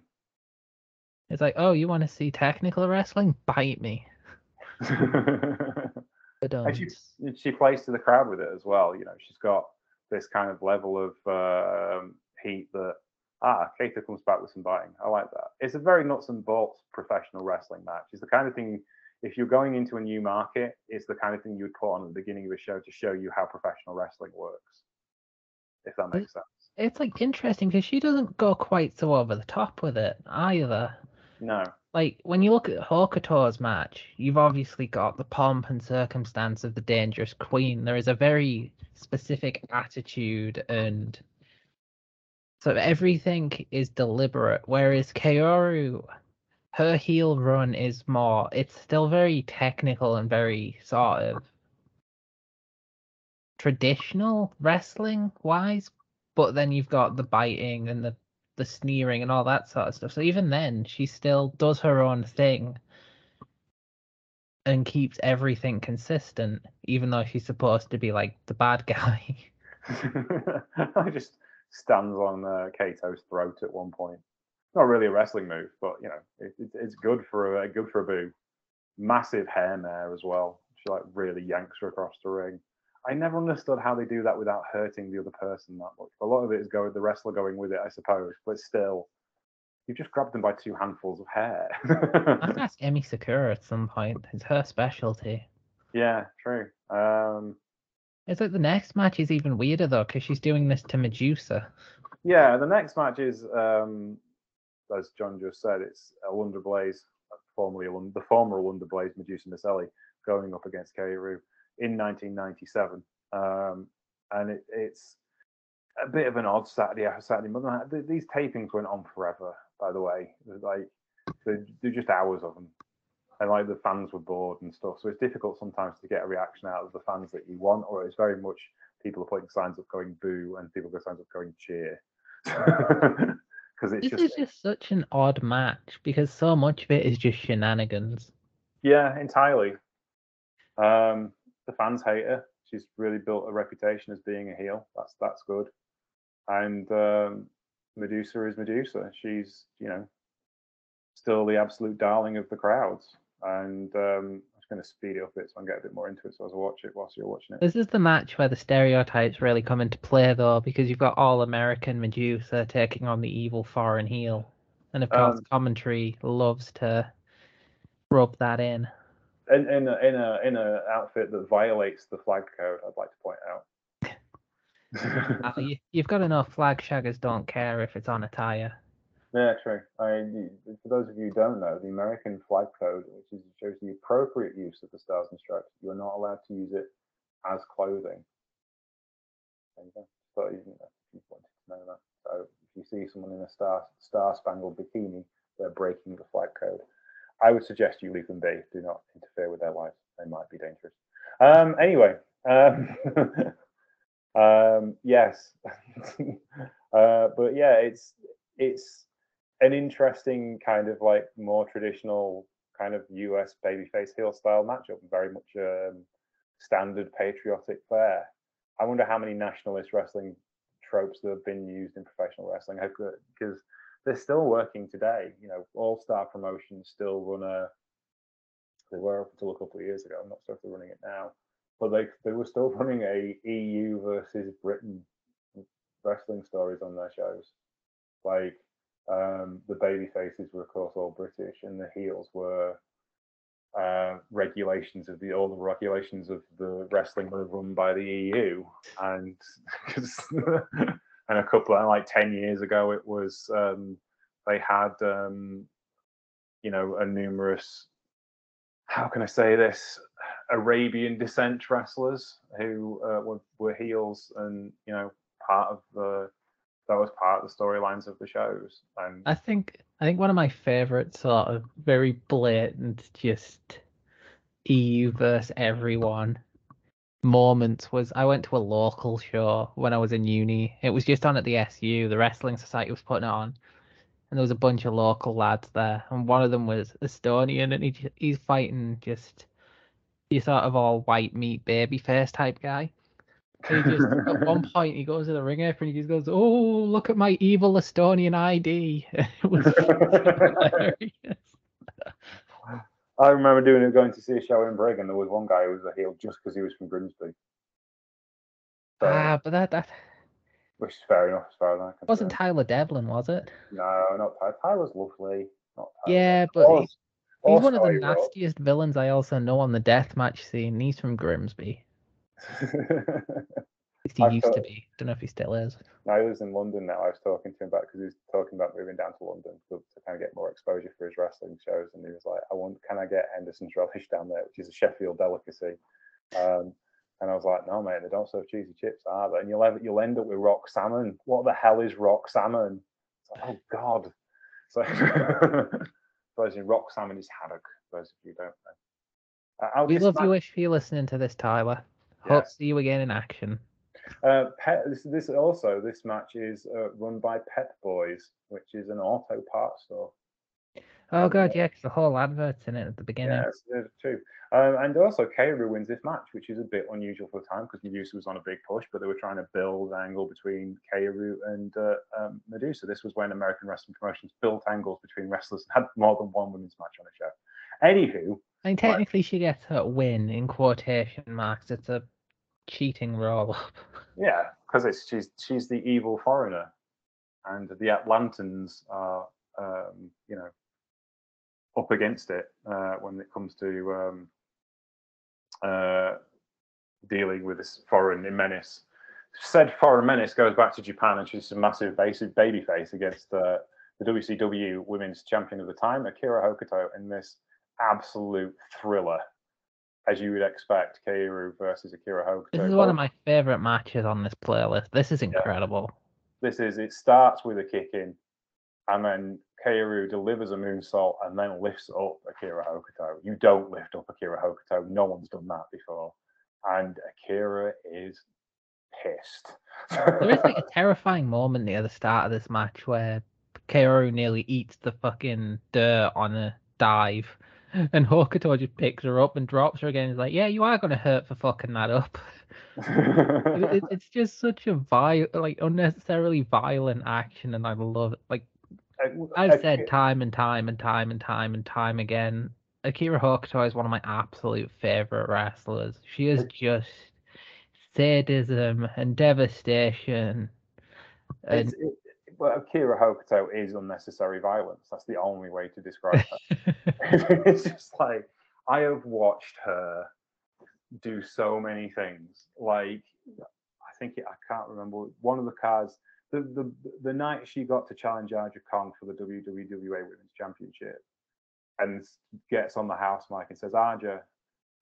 It's like, oh, you want to see technical wrestling? Bite me. But and she she plays to the crowd with it as well. You know, she's got this kind of level of um, heat that ah, Kato comes back with some biting. I like that. It's a very nuts and bolts professional wrestling match. It's the kind of thing if you're going into a new market, it's the kind of thing you would put on at the beginning of a show to show you how professional wrestling works. If that makes sense. It's like interesting because she doesn't go quite so over the top with it either. No. Like when you look at Hokuto's match, you've obviously got the pomp and circumstance of the dangerous queen. There is a very specific attitude and so everything is deliberate. Whereas Kaoru, her heel run is more it's still very technical and very sort of traditional wrestling wise, but then you've got the biting and the the sneering and all that sort of stuff. So even then, she still does her own thing and keeps everything consistent, even though she's supposed to be like the bad guy. I just stands on uh, Kato's throat at one point. Not really a wrestling move, but you know, it, it, it's good for a good for a boo. Massive hair mare as well. She like really yanks her across the ring. I never understood how they do that without hurting the other person that much. A lot of it is going the wrestler going with it, I suppose, but still, you just grabbed them by two handfuls of hair. I'd ask Emmy Sakura at some point. It's her specialty. yeah, true. Um, It's like the next match is even weirder though, because she's doing this to Medusa. yeah, the next match is, um, as John just said, it's Alundra Blaze, formerly the former Alundra Blaze, Medusa Miceli, going up against Kaoru in 1997. Um, and it, it's a bit of an odd Saturday Saturday morning. These tapings went on forever, by the way. Like they're, they're just hours of them, and like the fans were bored and stuff. So it's difficult sometimes to get a reaction out of the fans that you want, or it's very much people are putting signs up going boo, and people got signs up going cheer. Because it's This just is just such an odd match because so much of it is just shenanigans. Yeah, entirely. Um, the fans hate her. She's really built a reputation as being a heel. That's that's good. And um, Medusa is Medusa. She's you know still the absolute darling of the crowds. And um, I'm just going to speed it up a bit so I can get a bit more into it. So as I watch it, whilst you're watching it. This is the match where the stereotypes really come into play though, because you've got all American Medusa taking on the evil foreign heel. And of course Um, commentary loves to rub that in. In in a, in a in a outfit that violates the flag code, I'd like to point out. you, you've got know flag shaggers don't care if it's on a tire. Yeah, true. I mean, for those of you who don't know, the American flag code, which is, shows the appropriate use of the stars and stripes, you are not allowed to use it as clothing. There you go. Thought you, know, if you wanted to know that. So if you see someone in a star star spangled bikini, they're breaking the flag code. I would suggest you leave them be. Do not interfere with their lives. They might be dangerous. Um, anyway, um, um, yes, uh, but yeah, it's it's an interesting kind of like more traditional kind of US babyface heel style matchup, very much um, standard patriotic fare. I wonder how many nationalist wrestling tropes that have been used in professional wrestling because they're still working today. You know, all star promotions still run a. They were up until a couple of years ago. I'm not sure if they're running it now, but they they were still running a EU versus Britain wrestling stories on their shows. Like um, the baby faces were of course all British, and the heels were uh, regulations of the all the regulations of the wrestling were run by the EU, and 'cause- and a couple of like ten years ago it was um, they had um, you know a numerous how can I say this Arabian descent wrestlers who uh, were, were heels and you know part of the that was part of the storylines of the shows and I think I think one of my favorite sort of very blatant just EU versus everyone moments was I went to a local show when I was in uni. It was just on at the SU. The Wrestling Society was putting it on, and there was a bunch of local lads there, and one of them was Estonian, and he he's fighting just your sort of all white meat baby face type guy. So he just at one point he goes to the ring apron and he just goes, "Oh, look at my evil Estonian ID." it was hilarious. I remember doing it going to see a show in Brig and there was one guy who was a heel just because he was from Grimsby so, Ah, but that that which is fair enough as far as I'm concerned wasn't Tyler Devlin, was it? no not Ty Tyler's lovely not Tyler. Yeah, but Or- he- or he's one of the nastiest villains I also know on the deathmatch scene. He's from Grimsby. Least he I used to be. Don't know if he still is. No, he lives in London now. I was talking to him about because he was talking about moving down to London to, to kind of get more exposure for his wrestling shows, and he was like, "I want, can I get Henderson's relish down there, which is a Sheffield delicacy?" Um, and I was like, "No, mate, they don't serve cheesy chips, either. And you'll ever, you'll end up with rock salmon. What the hell is rock salmon? Like, oh God! So, as in rock salmon is haddock. Those of you don't know. Uh, We love ma- you if you're listening to this, Tyler. Hope Yes. to see you again in action. Uh, Pet, this, this also this match is uh, run by Pep Boys, which is an auto parts store. Oh god, yeah, 'cause the whole advert's in it at the beginning. Yes, there's two. Um, and also, Kaoru wins this match, which is a bit unusual for the time because Medusa was on a big push, but they were trying to build angle between Kaoru and uh, um, Medusa. This was when American Wrestling Promotions built angles between wrestlers and had more than one women's match on a show. Anywho, I mean, technically, she gets her win in quotation marks. It's a cheating roll yeah, because it's she's she's the evil foreigner, and the Atlantans are um, you know up against it uh, when it comes to um, uh, dealing with this foreign menace. Said foreign menace goes back to Japan, and she's a massive baby face against uh, the WCW Women's Champion of the time, Akira Hokuto, in this absolute thriller, as you would expect, Kaoru versus Akira Hokuto. This is one of my favorite matches on this playlist. This is incredible. This is it starts with a kick in, and then Kaoru delivers a moonsault and then lifts up Akira Hokuto. You don't lift up Akira Hokuto. No one's done that before. And Akira is pissed. There is like a terrifying moment near the start of this match where Kaoru nearly eats the fucking dirt on a dive. And Hokuto just picks her up and drops her again. He's like, "Yeah, you are gonna hurt for fucking that up." It- it- it's just such a vile, like unnecessarily violent action, and I love it. Like I've said time and time and time and time and time again, Akira Hokuto is one of my absolute favorite wrestlers. She is just sadism and devastation. And it, well, Akira Hokuto is unnecessary violence. That's the only way to describe her. it's just like I have watched her do so many things. Like I think it, I can't remember one of the cards. The, the the night she got to challenge Aja Kong for the WWA Women's Championship, and gets on the house mic and says, "Aja,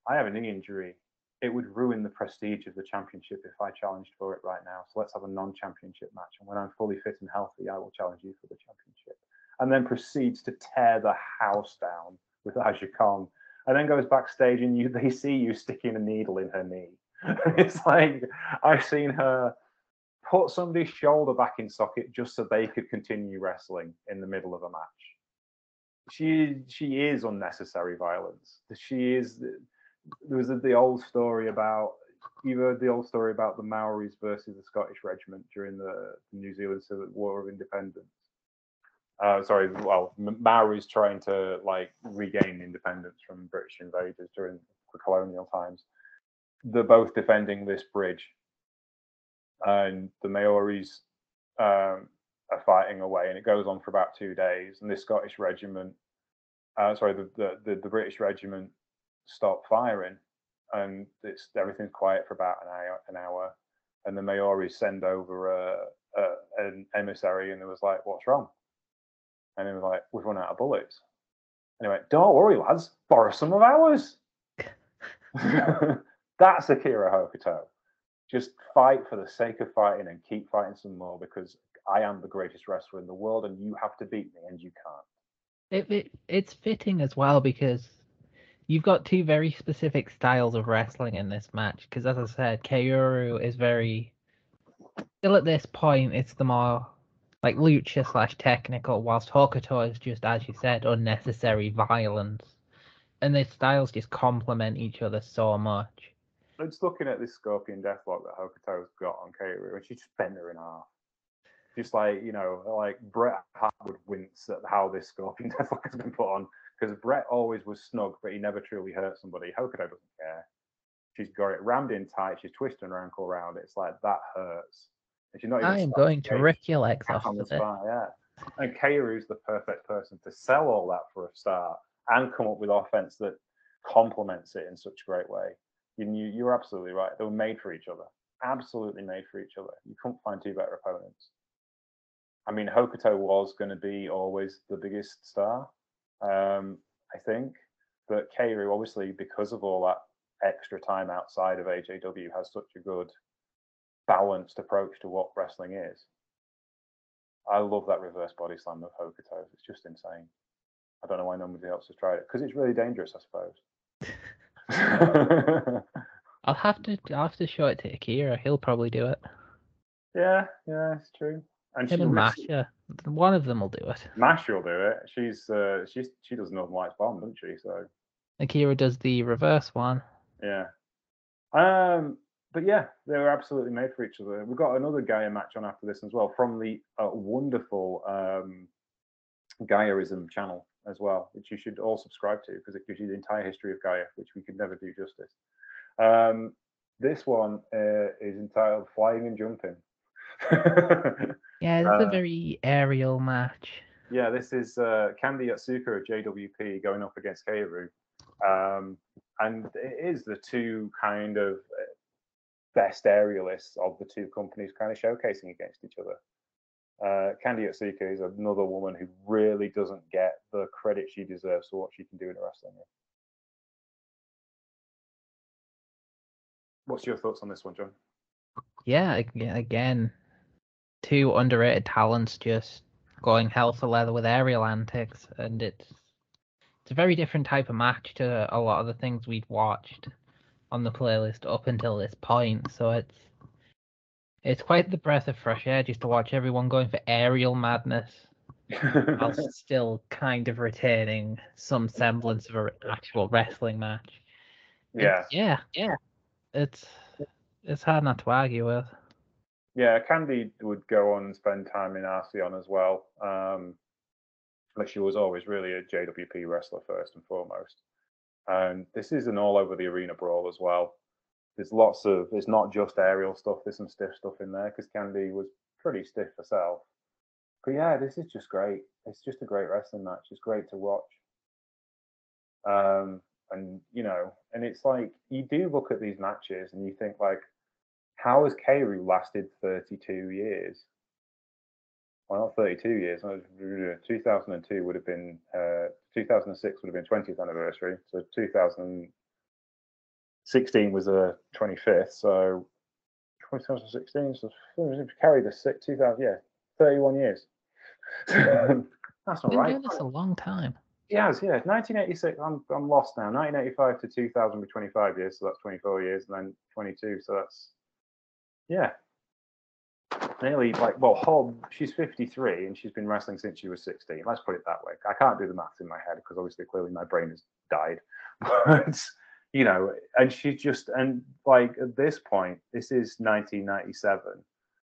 I have a knee injury. It would ruin the prestige of the championship if I challenged for it right now. So let's have a non-championship match. And when I'm fully fit and healthy, I will challenge you for the championship." And then proceeds to tear the house down with Aja Kong and then goes backstage and you they see you sticking a needle in her knee. it's like I've seen her put somebody's shoulder back in socket just so they could continue wrestling in the middle of a match. She she is unnecessary violence. She is. There was the old story about you heard the old story about the Maoris versus the Scottish Regiment during the New Zealand Civil War of Independence uh, sorry, well, Maoris trying to like regain independence from British invaders during the colonial times. They're both defending this bridge, and the Maoris um, are fighting away, and it goes on for about two days. And this Scottish regiment, uh, sorry, the, the, the the British regiment stop firing, and it's everything's quiet for about an hour. An hour, and the Maoris send over a, a, an emissary, and it was like, "What's wrong?" And he was like, We've run out of bullets. Went, Don't worry, lads, borrow some of ours. That's Akira Hokuto. Just fight for the sake of fighting and keep fighting some more because I am the greatest wrestler in the world and you have to beat me and you can't. it, it it's fitting as well because you've got two very specific styles of wrestling in this match. Because as I said, Kaoru is very still at this point. It's the more like lucha slash technical, whilst Hokuto is just as you said unnecessary violence, and their styles just complement each other so much. I'm just looking at this Scorpion Deathlock that Hokuto's got on Kaoru and she just bent her in half. Just like, you know, like Bret Hart would wince at how this Scorpion Deathlock has been put on because Brett always was snug, but he never truly hurt somebody. Hokuto doesn't care. She's got it rammed in tight. She's twisting her ankle around. It's like that hurts. And she's not even I am going to rip your legs off of it. yeah. And Kaoru's the perfect person to sell all that for a start and come up with offense that complements it in such a great way. You, you, you're absolutely right. They were made for each other. Absolutely made for each other. You couldn't find two better opponents. I mean, Hokuto was going to be always the biggest star, um, I think. But Kaoru, obviously, because of all that extra time outside of AJW, has such a good balanced approach to what wrestling is. I love that reverse body slam of Hokuto. It's just insane. I don't know why nobody else has tried it because it's really dangerous, I suppose. I'll have to I'll have to show it to Akira. He'll probably do it. Yeah, yeah, it's true. And Him she and Masha. One of them will do it. Masha will do it. She's uh, she's she does Northern Lights bomb, doesn't she? So Akira does the reverse one. yeah. Um, but yeah, they were absolutely made for each other. We've got another Gaia match on after this as well from the uh, wonderful um, Gaiaism channel as well, which you should all subscribe to because it gives you the entire history of Gaia, which we could never do justice. Um, this one uh, is entitled "Flying and Jumping." Yeah, it's Uh, a very aerial match. Yeah, this is uh, Candy Yatsuka of JWP going up against Kaoru. Um, and it is the two kind of uh, best aerialists of the two companies kind of showcasing against each other. Uh, Candy Yatsuka is another woman who really doesn't get the credit she deserves for what she can do in a wrestling ring. What's your thoughts on this one, John? Yeah, again, two underrated talents just going hell for leather with aerial antics, and it's it's a very different type of match to a lot of the things we'd watched on the playlist up until this point. So it's it's quite the breath of fresh air just to watch everyone going for aerial madness while still kind of retaining some semblance of an actual wrestling match. yeah. It's- yeah, yeah. It's it's hard not to argue with. Yeah, Candy would go on and spend time in Arsion as well. Um, but she was always really a JWP wrestler first and foremost. And this is an all over the arena brawl as well. There's lots of, it's not just aerial stuff, there's some stiff stuff in there because Candy was pretty stiff herself. But yeah, this is just great. It's just a great wrestling match. It's great to watch. Um, and, you know, and it's like, you do look at these matches and you think, like, how has Kaoru lasted 32 years? Well, not 32 years. 2002 would have been, uh, 2006 would have been 20th anniversary. So 2016 was the 25th. So 2016, so carry the six, 2000, yeah, 31 years. That's not Been doing this a long time. He has, yeah. 1986. I'm I'm lost now. 1985 to 2000 would be 25 years, so that's 24 years, and then 22, so that's yeah, nearly like well, Hob. She's 53 and she's been wrestling since she was 16. Let's put it that way. I can't do the maths in my head because obviously, clearly, my brain has died. But you know, and she's just and like at this point, this is 1997,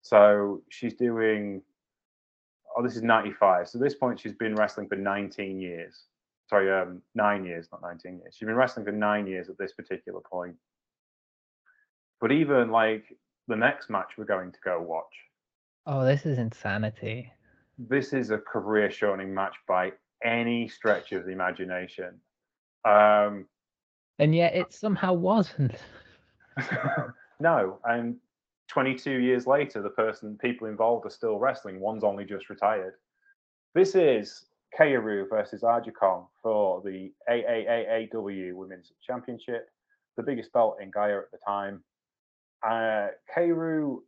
so she's doing oh, this is 95. So this point, she's been wrestling for 19 years. Sorry, um, nine years, not 19 years. She's been wrestling for nine years at this particular point. But even like the next match we're going to go watch, Oh, this is insanity. this is a career shoning match by any stretch of the imagination. Um, And yet it somehow wasn't. no, and 22 years later, the person, people involved are still wrestling. One's only just retired. This is Kaoru versus Aja Kong for the AAAAW Women's Championship, the biggest belt in Gaia at the time. Uh, Kaoru's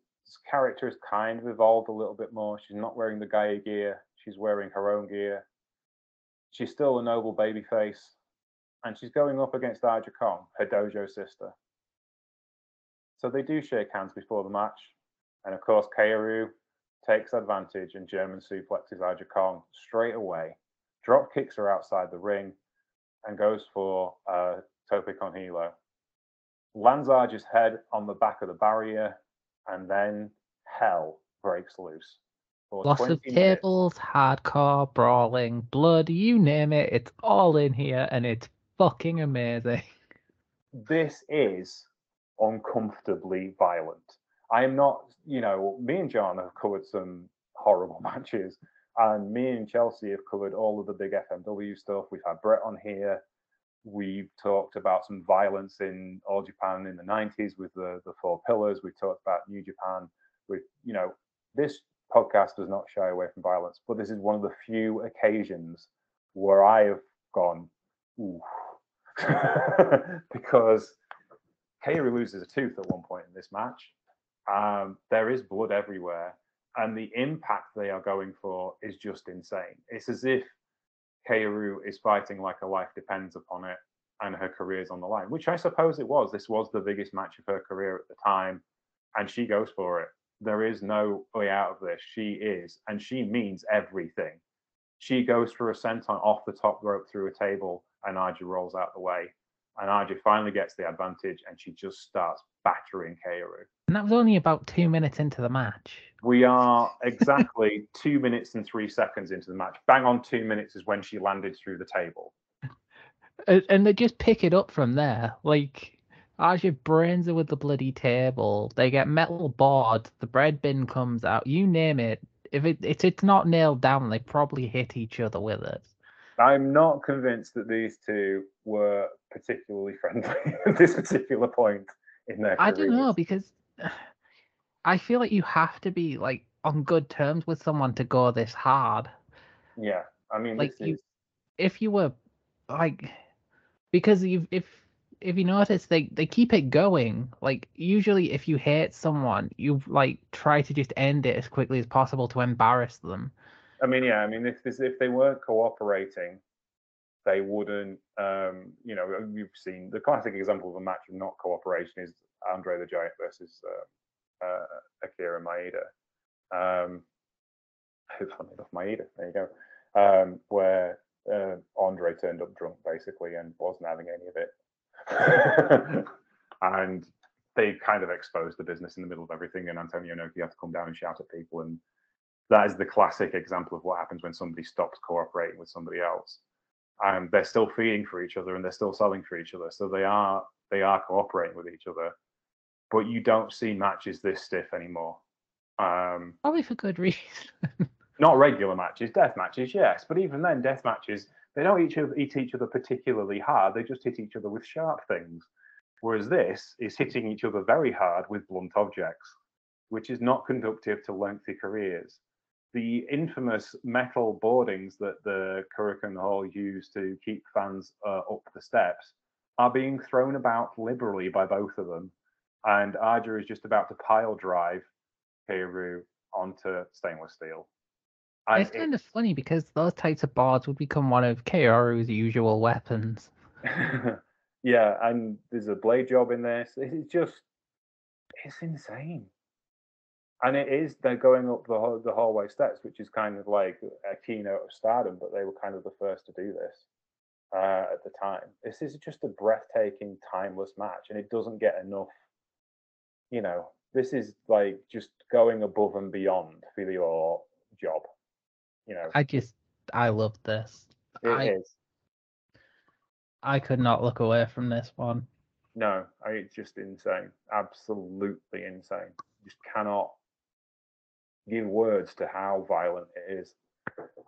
character has kind of evolved a little bit more. She's not wearing the Gaia gear, she's wearing her own gear. She's still a noble babyface, and she's going up against Aja Kong, her dojo sister. So they do shake hands before the match. And of course, Kaoru takes advantage and German suplexes Aja Kong straight away, drop kicks her outside the ring, and goes for uh, Tope con Hilo. Lands head on the back of the barrier, and then hell breaks loose. For Lots of 20 minutes. tables, hardcore, brawling, blood, you name it. It's all in here and it's fucking amazing. this is uncomfortably violent. I am not, you know, me and John have covered some horrible matches, and me and Chelsea have covered all of the big FMW stuff. We've had Brett on here. We've talked about some violence in All Japan in the 90s with the, the four pillars. We've talked about New Japan. With, you know, this podcast does not shy away from violence, but this is one of the few occasions where I have gone, ooh, because Kaoru loses a tooth at one point in this match. Um, there is blood everywhere, and the impact they are going for is just insane. It's as if Kaoru is fighting like her life depends upon it, and her career's on the line, which I suppose it was. This was the biggest match of her career at the time, and she goes for it. There is no way out of this. She is, and she means everything. She goes for a senton off the top rope through a table, and Aja rolls out the way. And Aja finally gets the advantage, and she just starts battering Kaoru. And that was only about two minutes into the match. We are exactly two minutes and three seconds into the match. Bang on two minutes is when she landed through the table. And they just pick it up from there. Like, Aja brains her with the bloody table. They get metal boards. The bread bin comes out. You name it. If it, it's it's not nailed down, they probably hit each other with it. I'm not convinced that these two were particularly friendly at this particular point in their I don't know because I feel like you have to be like on good terms with someone to go this hard. Yeah, I mean, Like this you, is if you were like, because you if if you notice they they keep it going. Like usually, if you hate someone, you like try to just end it as quickly as possible to embarrass them. I mean, yeah, I mean, if this, if they weren't cooperating, they wouldn't. Um, you know, you've seen the classic example of a match of not cooperation is Andre the Giant versus uh, uh, Akira Maeda. Um, funny enough, Maeda. There you go. Um, where uh, Andre turned up drunk basically and wasn't having any of it, and they kind of exposed the business in the middle of everything. And Antonio Inoki had to come down and shout at people and that is the classic example of what happens when somebody stops cooperating with somebody else. And they're still feeding for each other and they're still selling for each other. So they are they are cooperating with each other. But you don't see matches this stiff anymore. Um, Probably for good reason. not regular matches, death matches, yes. But even then, death matches, they don't each other, hit each other particularly hard. They just hit each other with sharp things. Whereas this is hitting each other very hard with blunt objects, which is not conductive to lengthy careers the infamous metal boardings that the Korakuen Hall used to keep fans uh, up the steps are being thrown about liberally by both of them. And Aja is just about to pile drive Kaoru onto stainless steel. And it's kind of funny because those types of boards would become one of Kaoru's usual weapons. yeah, and there's a blade job in this. It's just, it's insane. And it is they're going up the the hallway steps, which is kind of like a keynote of stardom. But they were kind of the first to do this uh, at the time. This is just a breathtaking, timeless match, and it doesn't get enough. You know, this is like just going above and beyond for your job. You know, I just I love this. it is. I I could not look away from this one. No, I, it's just insane. Absolutely insane. Just cannot give words to how violent it is,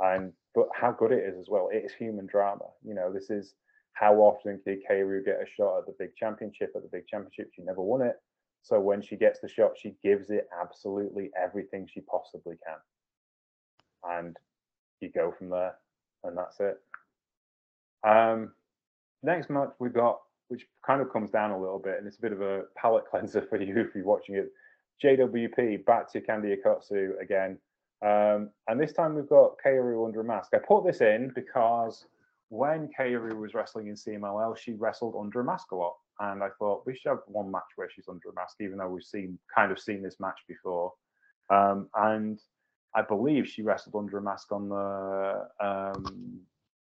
and but how good it is as well. It is human drama. You know, this is how often did Kaoru get a shot at the big championship? At the big championship, she never won it. So when she gets the shot, she gives it absolutely everything she possibly can, and you go from there, and that's it. Um, next match we got which kind of comes down a little bit, and it's a bit of a palate cleanser for you if you're watching it. JWP back to Candy Okutsu again, um, and this time we've got Kaoru under a mask. I put this in because when Kaoru was wrestling in CMLL, she wrestled under a mask a lot, and I thought we should have one match where she's under a mask, even though we've seen kind of seen this match before. Um, and I believe she wrestled under a mask on the um,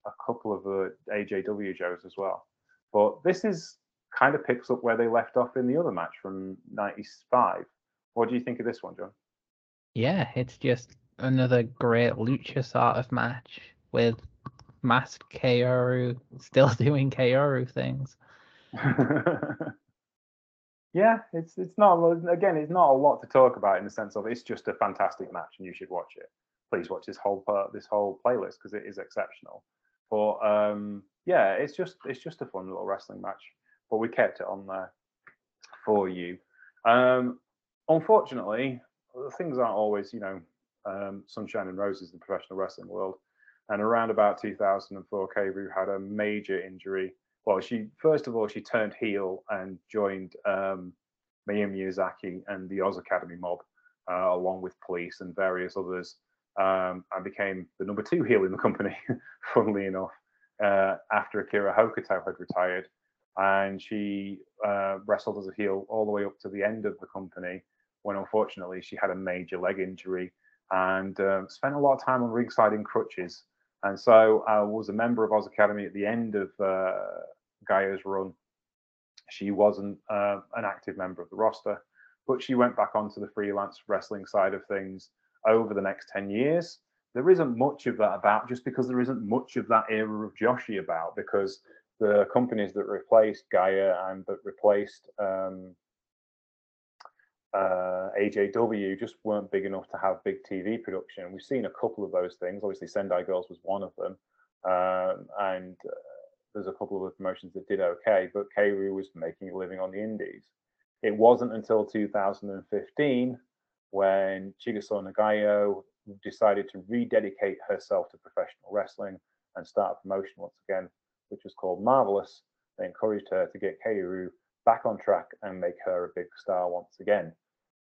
a couple of the AJW shows as well. But this is kind of picks up where they left off in the other match from '95. What do you think of this one, John? Yeah, it's just another great lucha sort of match with masked Kaoru still doing Kaoru things. yeah, it's it's not again, it's not a lot to talk about in the sense of it's just a fantastic match and you should watch it. Please watch this whole part, this whole playlist because it is exceptional. But um, yeah, it's just it's just a fun little wrestling match. But we kept it on there for you. Um, unfortunately, things aren't always you know um, sunshine and roses in the professional wrestling world. And around about 2004, Kaoru had a major injury. Well, she first of all she turned heel and joined um, Mayumi Ozaki and the Oz Academy mob, uh, along with police and various others, um, and became the number two heel in the company. funnily enough, uh, after Akira Hokuto had retired, and she uh, wrestled as a heel all the way up to the end of the company when unfortunately she had a major leg injury and um, spent a lot of time on ringside in crutches. And so I was a member of Oz Academy at the end of uh, Gaia's run. She wasn't uh, an active member of the roster, but she went back onto the freelance wrestling side of things over the next 10 years. There isn't much of that about just because there isn't much of that era of Joshi about because the companies that replaced Gaia and that replaced um, uh, AJW just weren't big enough to have big TV production. We've seen a couple of those things. Obviously, Sendai Girls was one of them, um, and uh, there's a couple of other promotions that did okay. But Kaoru was making a living on the Indies. It wasn't until 2015 when Chigusa Nagayo decided to rededicate herself to professional wrestling and start a promotion once again, which was called Marvelous. They encouraged her to get Kaoru back on track and make her a big star once again.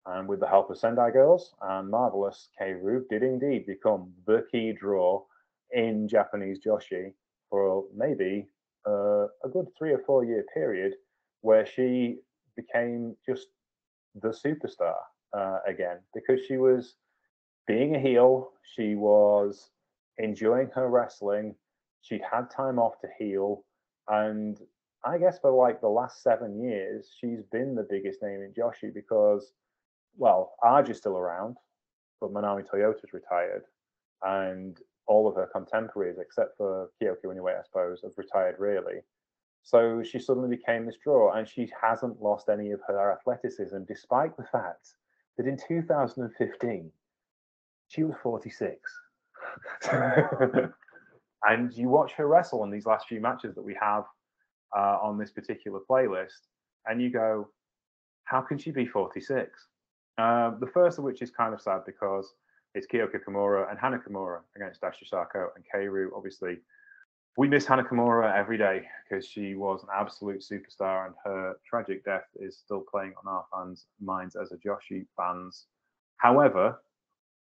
And with the help of Sendai Girls and Marvelous, Kaoru did indeed become the key draw in Japanese Joshi for maybe uh, a good three or four year period where she became just the superstar uh, again because she was being a heel, she was enjoying her wrestling, she'd had time off to heal, and I guess for like the last seven years, she's been the biggest name in Joshi because well, Arj is still around, but Manami Toyota's retired, and all of her contemporaries, except for Kyoko Inoue, I suppose, have retired really. So she suddenly became this draw, and she hasn't lost any of her athleticism, despite the fact that in 2015 she was 46. and you watch her wrestle in these last few matches that we have uh, on this particular playlist, and you go, how can she be 46? Uh, the first of which is kind of sad because it's Kyoko Kimura and Hana Kimura against Dash Chisako and Kaoru. Obviously, we miss Hana Kimura every day because she was an absolute superstar and her tragic death is still playing on our fans' minds as a Joshi fans. However,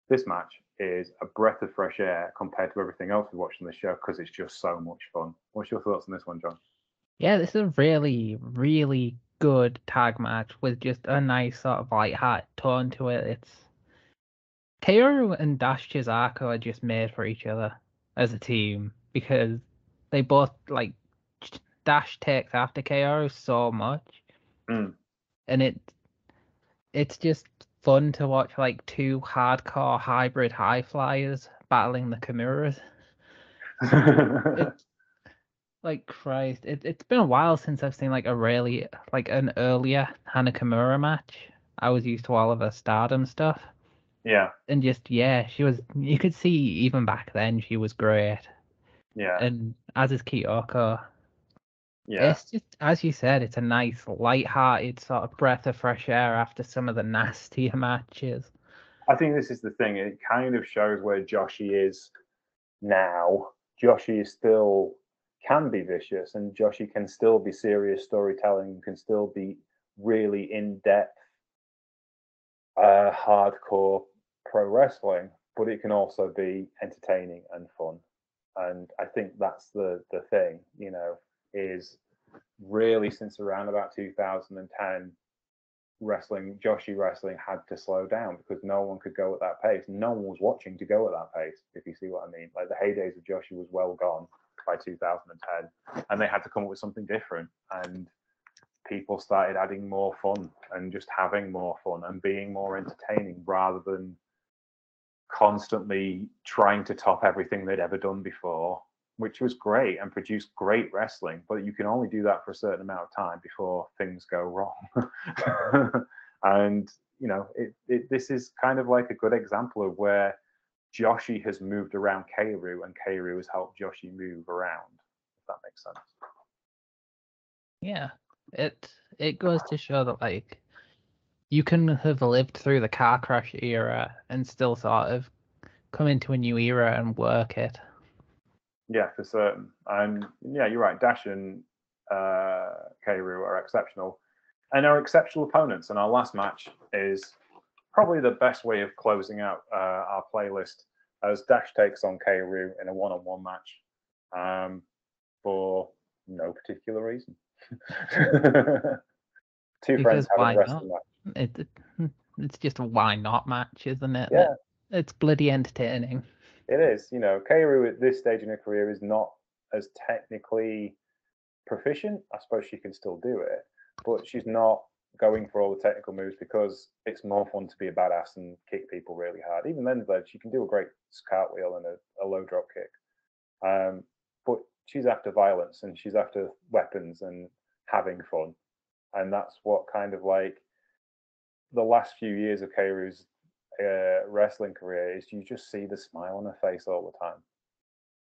this match is a breath of fresh air compared to everything else we watched on the show because it's just so much fun. What's your thoughts on this one, John? Yeah, this is a really, really good tag match with just a nice sort of light heart tone to it. It's Kaoru and Dash Chisako are just made for each other as a team because they both like Dash takes after Kaoru so much, mm. and it it's just fun to watch like two hardcore hybrid high flyers battling the Kimuras. it, like Christ, it it's been a while since I've seen like a really like an earlier Hana Kimura match. I was used to all of her stardom stuff. Yeah. And just yeah, she was you could see even back then she was great. Yeah. And as is Kyoko. Yeah. It's just as you said, it's a nice light-hearted sort of breath of fresh air after some of the nastier matches. I think this is the thing. It kind of shows where Joshi is now. Joshi is still can be vicious and Joshi can still be serious storytelling, can still be really in depth, uh, hardcore pro wrestling, but it can also be entertaining and fun. And I think that's the the thing, you know, is really since around about 2010, wrestling, Joshi wrestling had to slow down because no one could go at that pace. No one was watching to go at that pace, if you see what I mean. Like the heydays of Joshi was well gone by 2010, and they had to come up with something different. And people started adding more fun and just having more fun and being more entertaining rather than constantly trying to top everything they'd ever done before, which was great and produced great wrestling. But you can only do that for a certain amount of time before things go wrong. and you know, it, it, this is kind of like a good example of where Joshi has moved around Kaoru and Kaoru has helped Joshi move around, if that makes sense. Yeah. It it goes to show that like you can have lived through the car crash era and still sort of come into a new era and work it. Yeah, for certain. And yeah, you're right. Dash and uh, are exceptional and are exceptional opponents. And our last match is probably the best way of closing out uh, our playlist as Dash takes on Kaoru in a one-on-one match. Um, for no particular reason. Because Two friends having a wrestling match. It, hmm, it's just a why not match, isn't it? Yeah. It's bloody entertaining. It is, you know, Kaoru at this stage in her career is not as technically proficient. I suppose she can still do it, but she's not going for all the technical moves because it's more fun to be a badass and kick people really hard. Even then, though, she can do a great cartwheel and a, a low drop kick. Um, but she's after violence and she's after weapons and having fun, and that's what kind of like the last few years of Kaoru's uh, wrestling career is you just see the smile on her face all the time.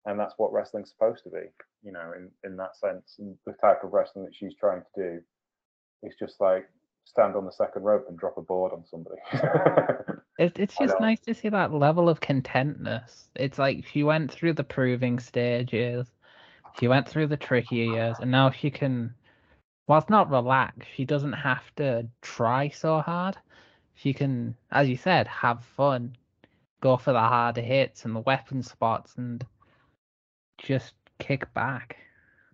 And that's what wrestling's supposed to be, you know, in, in that sense. And the type of wrestling that she's trying to do is just like stand on the second rope and drop a board on somebody. It, it's just nice to see that level of contentness. It's like she went through the proving stages, she went through the trickier years, and now she can, whilst not relax, she doesn't have to try so hard. She can, as you said, have fun, go for the harder hits and the weapon spots, and just kick back.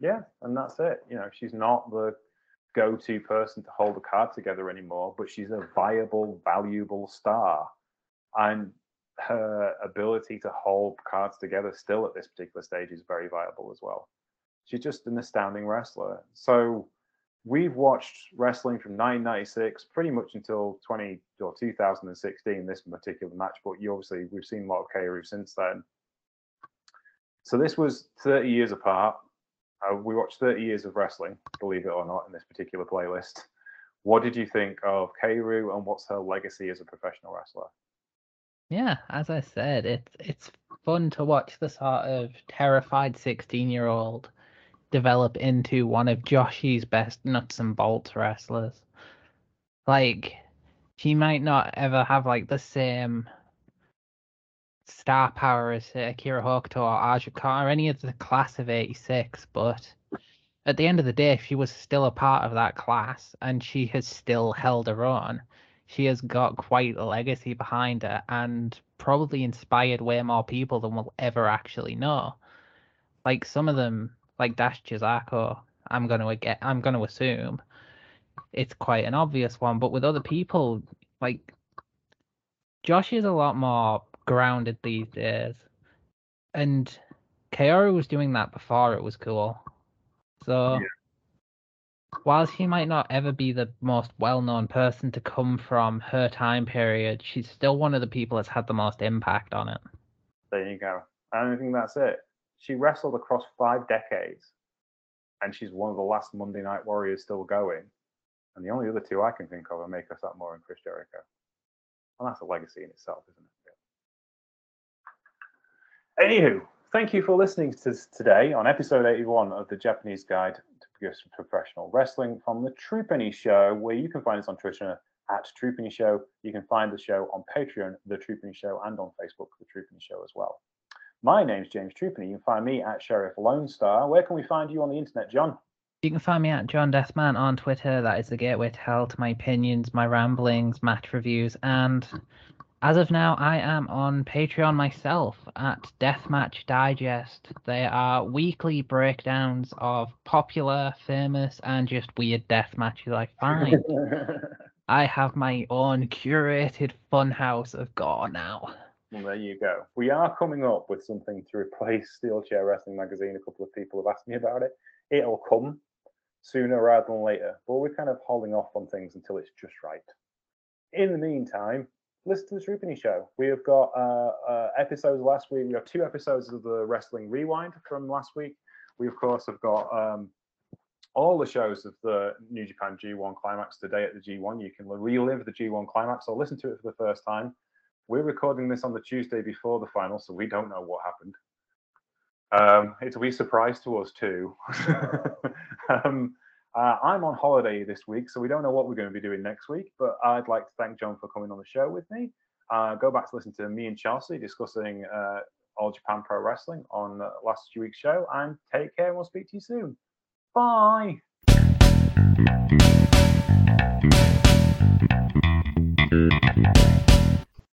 yeah, and that's it. You know, she's not the go-to person to hold the card together anymore, but she's a viable, valuable star. And her ability to hold cards together still at this particular stage is very viable as well. She's just an astounding wrestler. So we've watched wrestling from 1996 pretty much until 20 or 2016 this particular match but you obviously we've seen a lot of Kaoru since then so this was 30 years apart uh, we watched 30 years of wrestling believe it or not in this particular playlist what did you think of Kaoru and what's her legacy as a professional wrestler Yeah, as I said, it's it's fun to watch the sort of terrified sixteen-year-old develop into one of Joshi's best nuts and bolts wrestlers. Like, she might not ever have like the same star power as Akira Hokuto or Aja Kong or any of the class of '86, but at the end of the day, she was still a part of that class, and she has still held her own she has got quite a legacy behind her and probably inspired way more people than we'll ever actually know. Like some of them, like Dash Chisako, I'm gonna get I'm gonna assume it's quite an obvious one, but with other people, like Josh is a lot more grounded these days. And Kaoru was doing that before it was cool. So Yeah. while she might not ever be the most well-known person to come from her time period, she's still one of the people that's had the most impact on it. There you go. And I think that's it. She wrestled across five decades, and she's one of the last Monday Night Warriors still going. And the only other two I can think of are Make Us Up More and Chris Jericho. And that's a legacy in itself, isn't it? Anywho, thank you for listening to today on episode 81 of the Japanese Guide to Professional Wrestling from the True Penny Show, where you can find us on Twitter at True Penny Show. You can find the show on Patreon, The True Penny Show, and on Facebook, The True Penny Show as well. My name's James Trupany. You can find me at Sheriff Lone Star. Where can we find you on the internet, John? You can find me at John Deathman on Twitter. That is the gateway to hell to my opinions, my ramblings, match reviews, and as of now, I am on Patreon myself at Deathmatch Digest. They are weekly breakdowns of popular, famous, and just weird death matches I find. I have my own curated funhouse of gore now. Well, there you go. We are coming up with something to replace Steel Chair Wrestling Magazine. A couple of people have asked me about it. It'll come sooner rather than later, but we're kind of holding off on things until it's just right. In the meantime, listen to the True Penny Show. We have got uh, uh, episodes last week. We have two episodes of the Wrestling Rewind from last week. We, of course, have got um, all the shows of the New Japan G1 Climax today at the G1. You can relive the G1 Climax or listen to it for the first time. We're recording this on the Tuesday before the final, so we don't know what happened. Um, it's a wee surprise to us too. um, uh, I'm on holiday this week, so we don't know what we're going to be doing next week. But I'd like to thank John for coming on the show with me. Uh, go back to listen to me and Chelsea discussing uh, All Japan Pro Wrestling on last week's show, and take care. and We'll speak to you soon. Bye.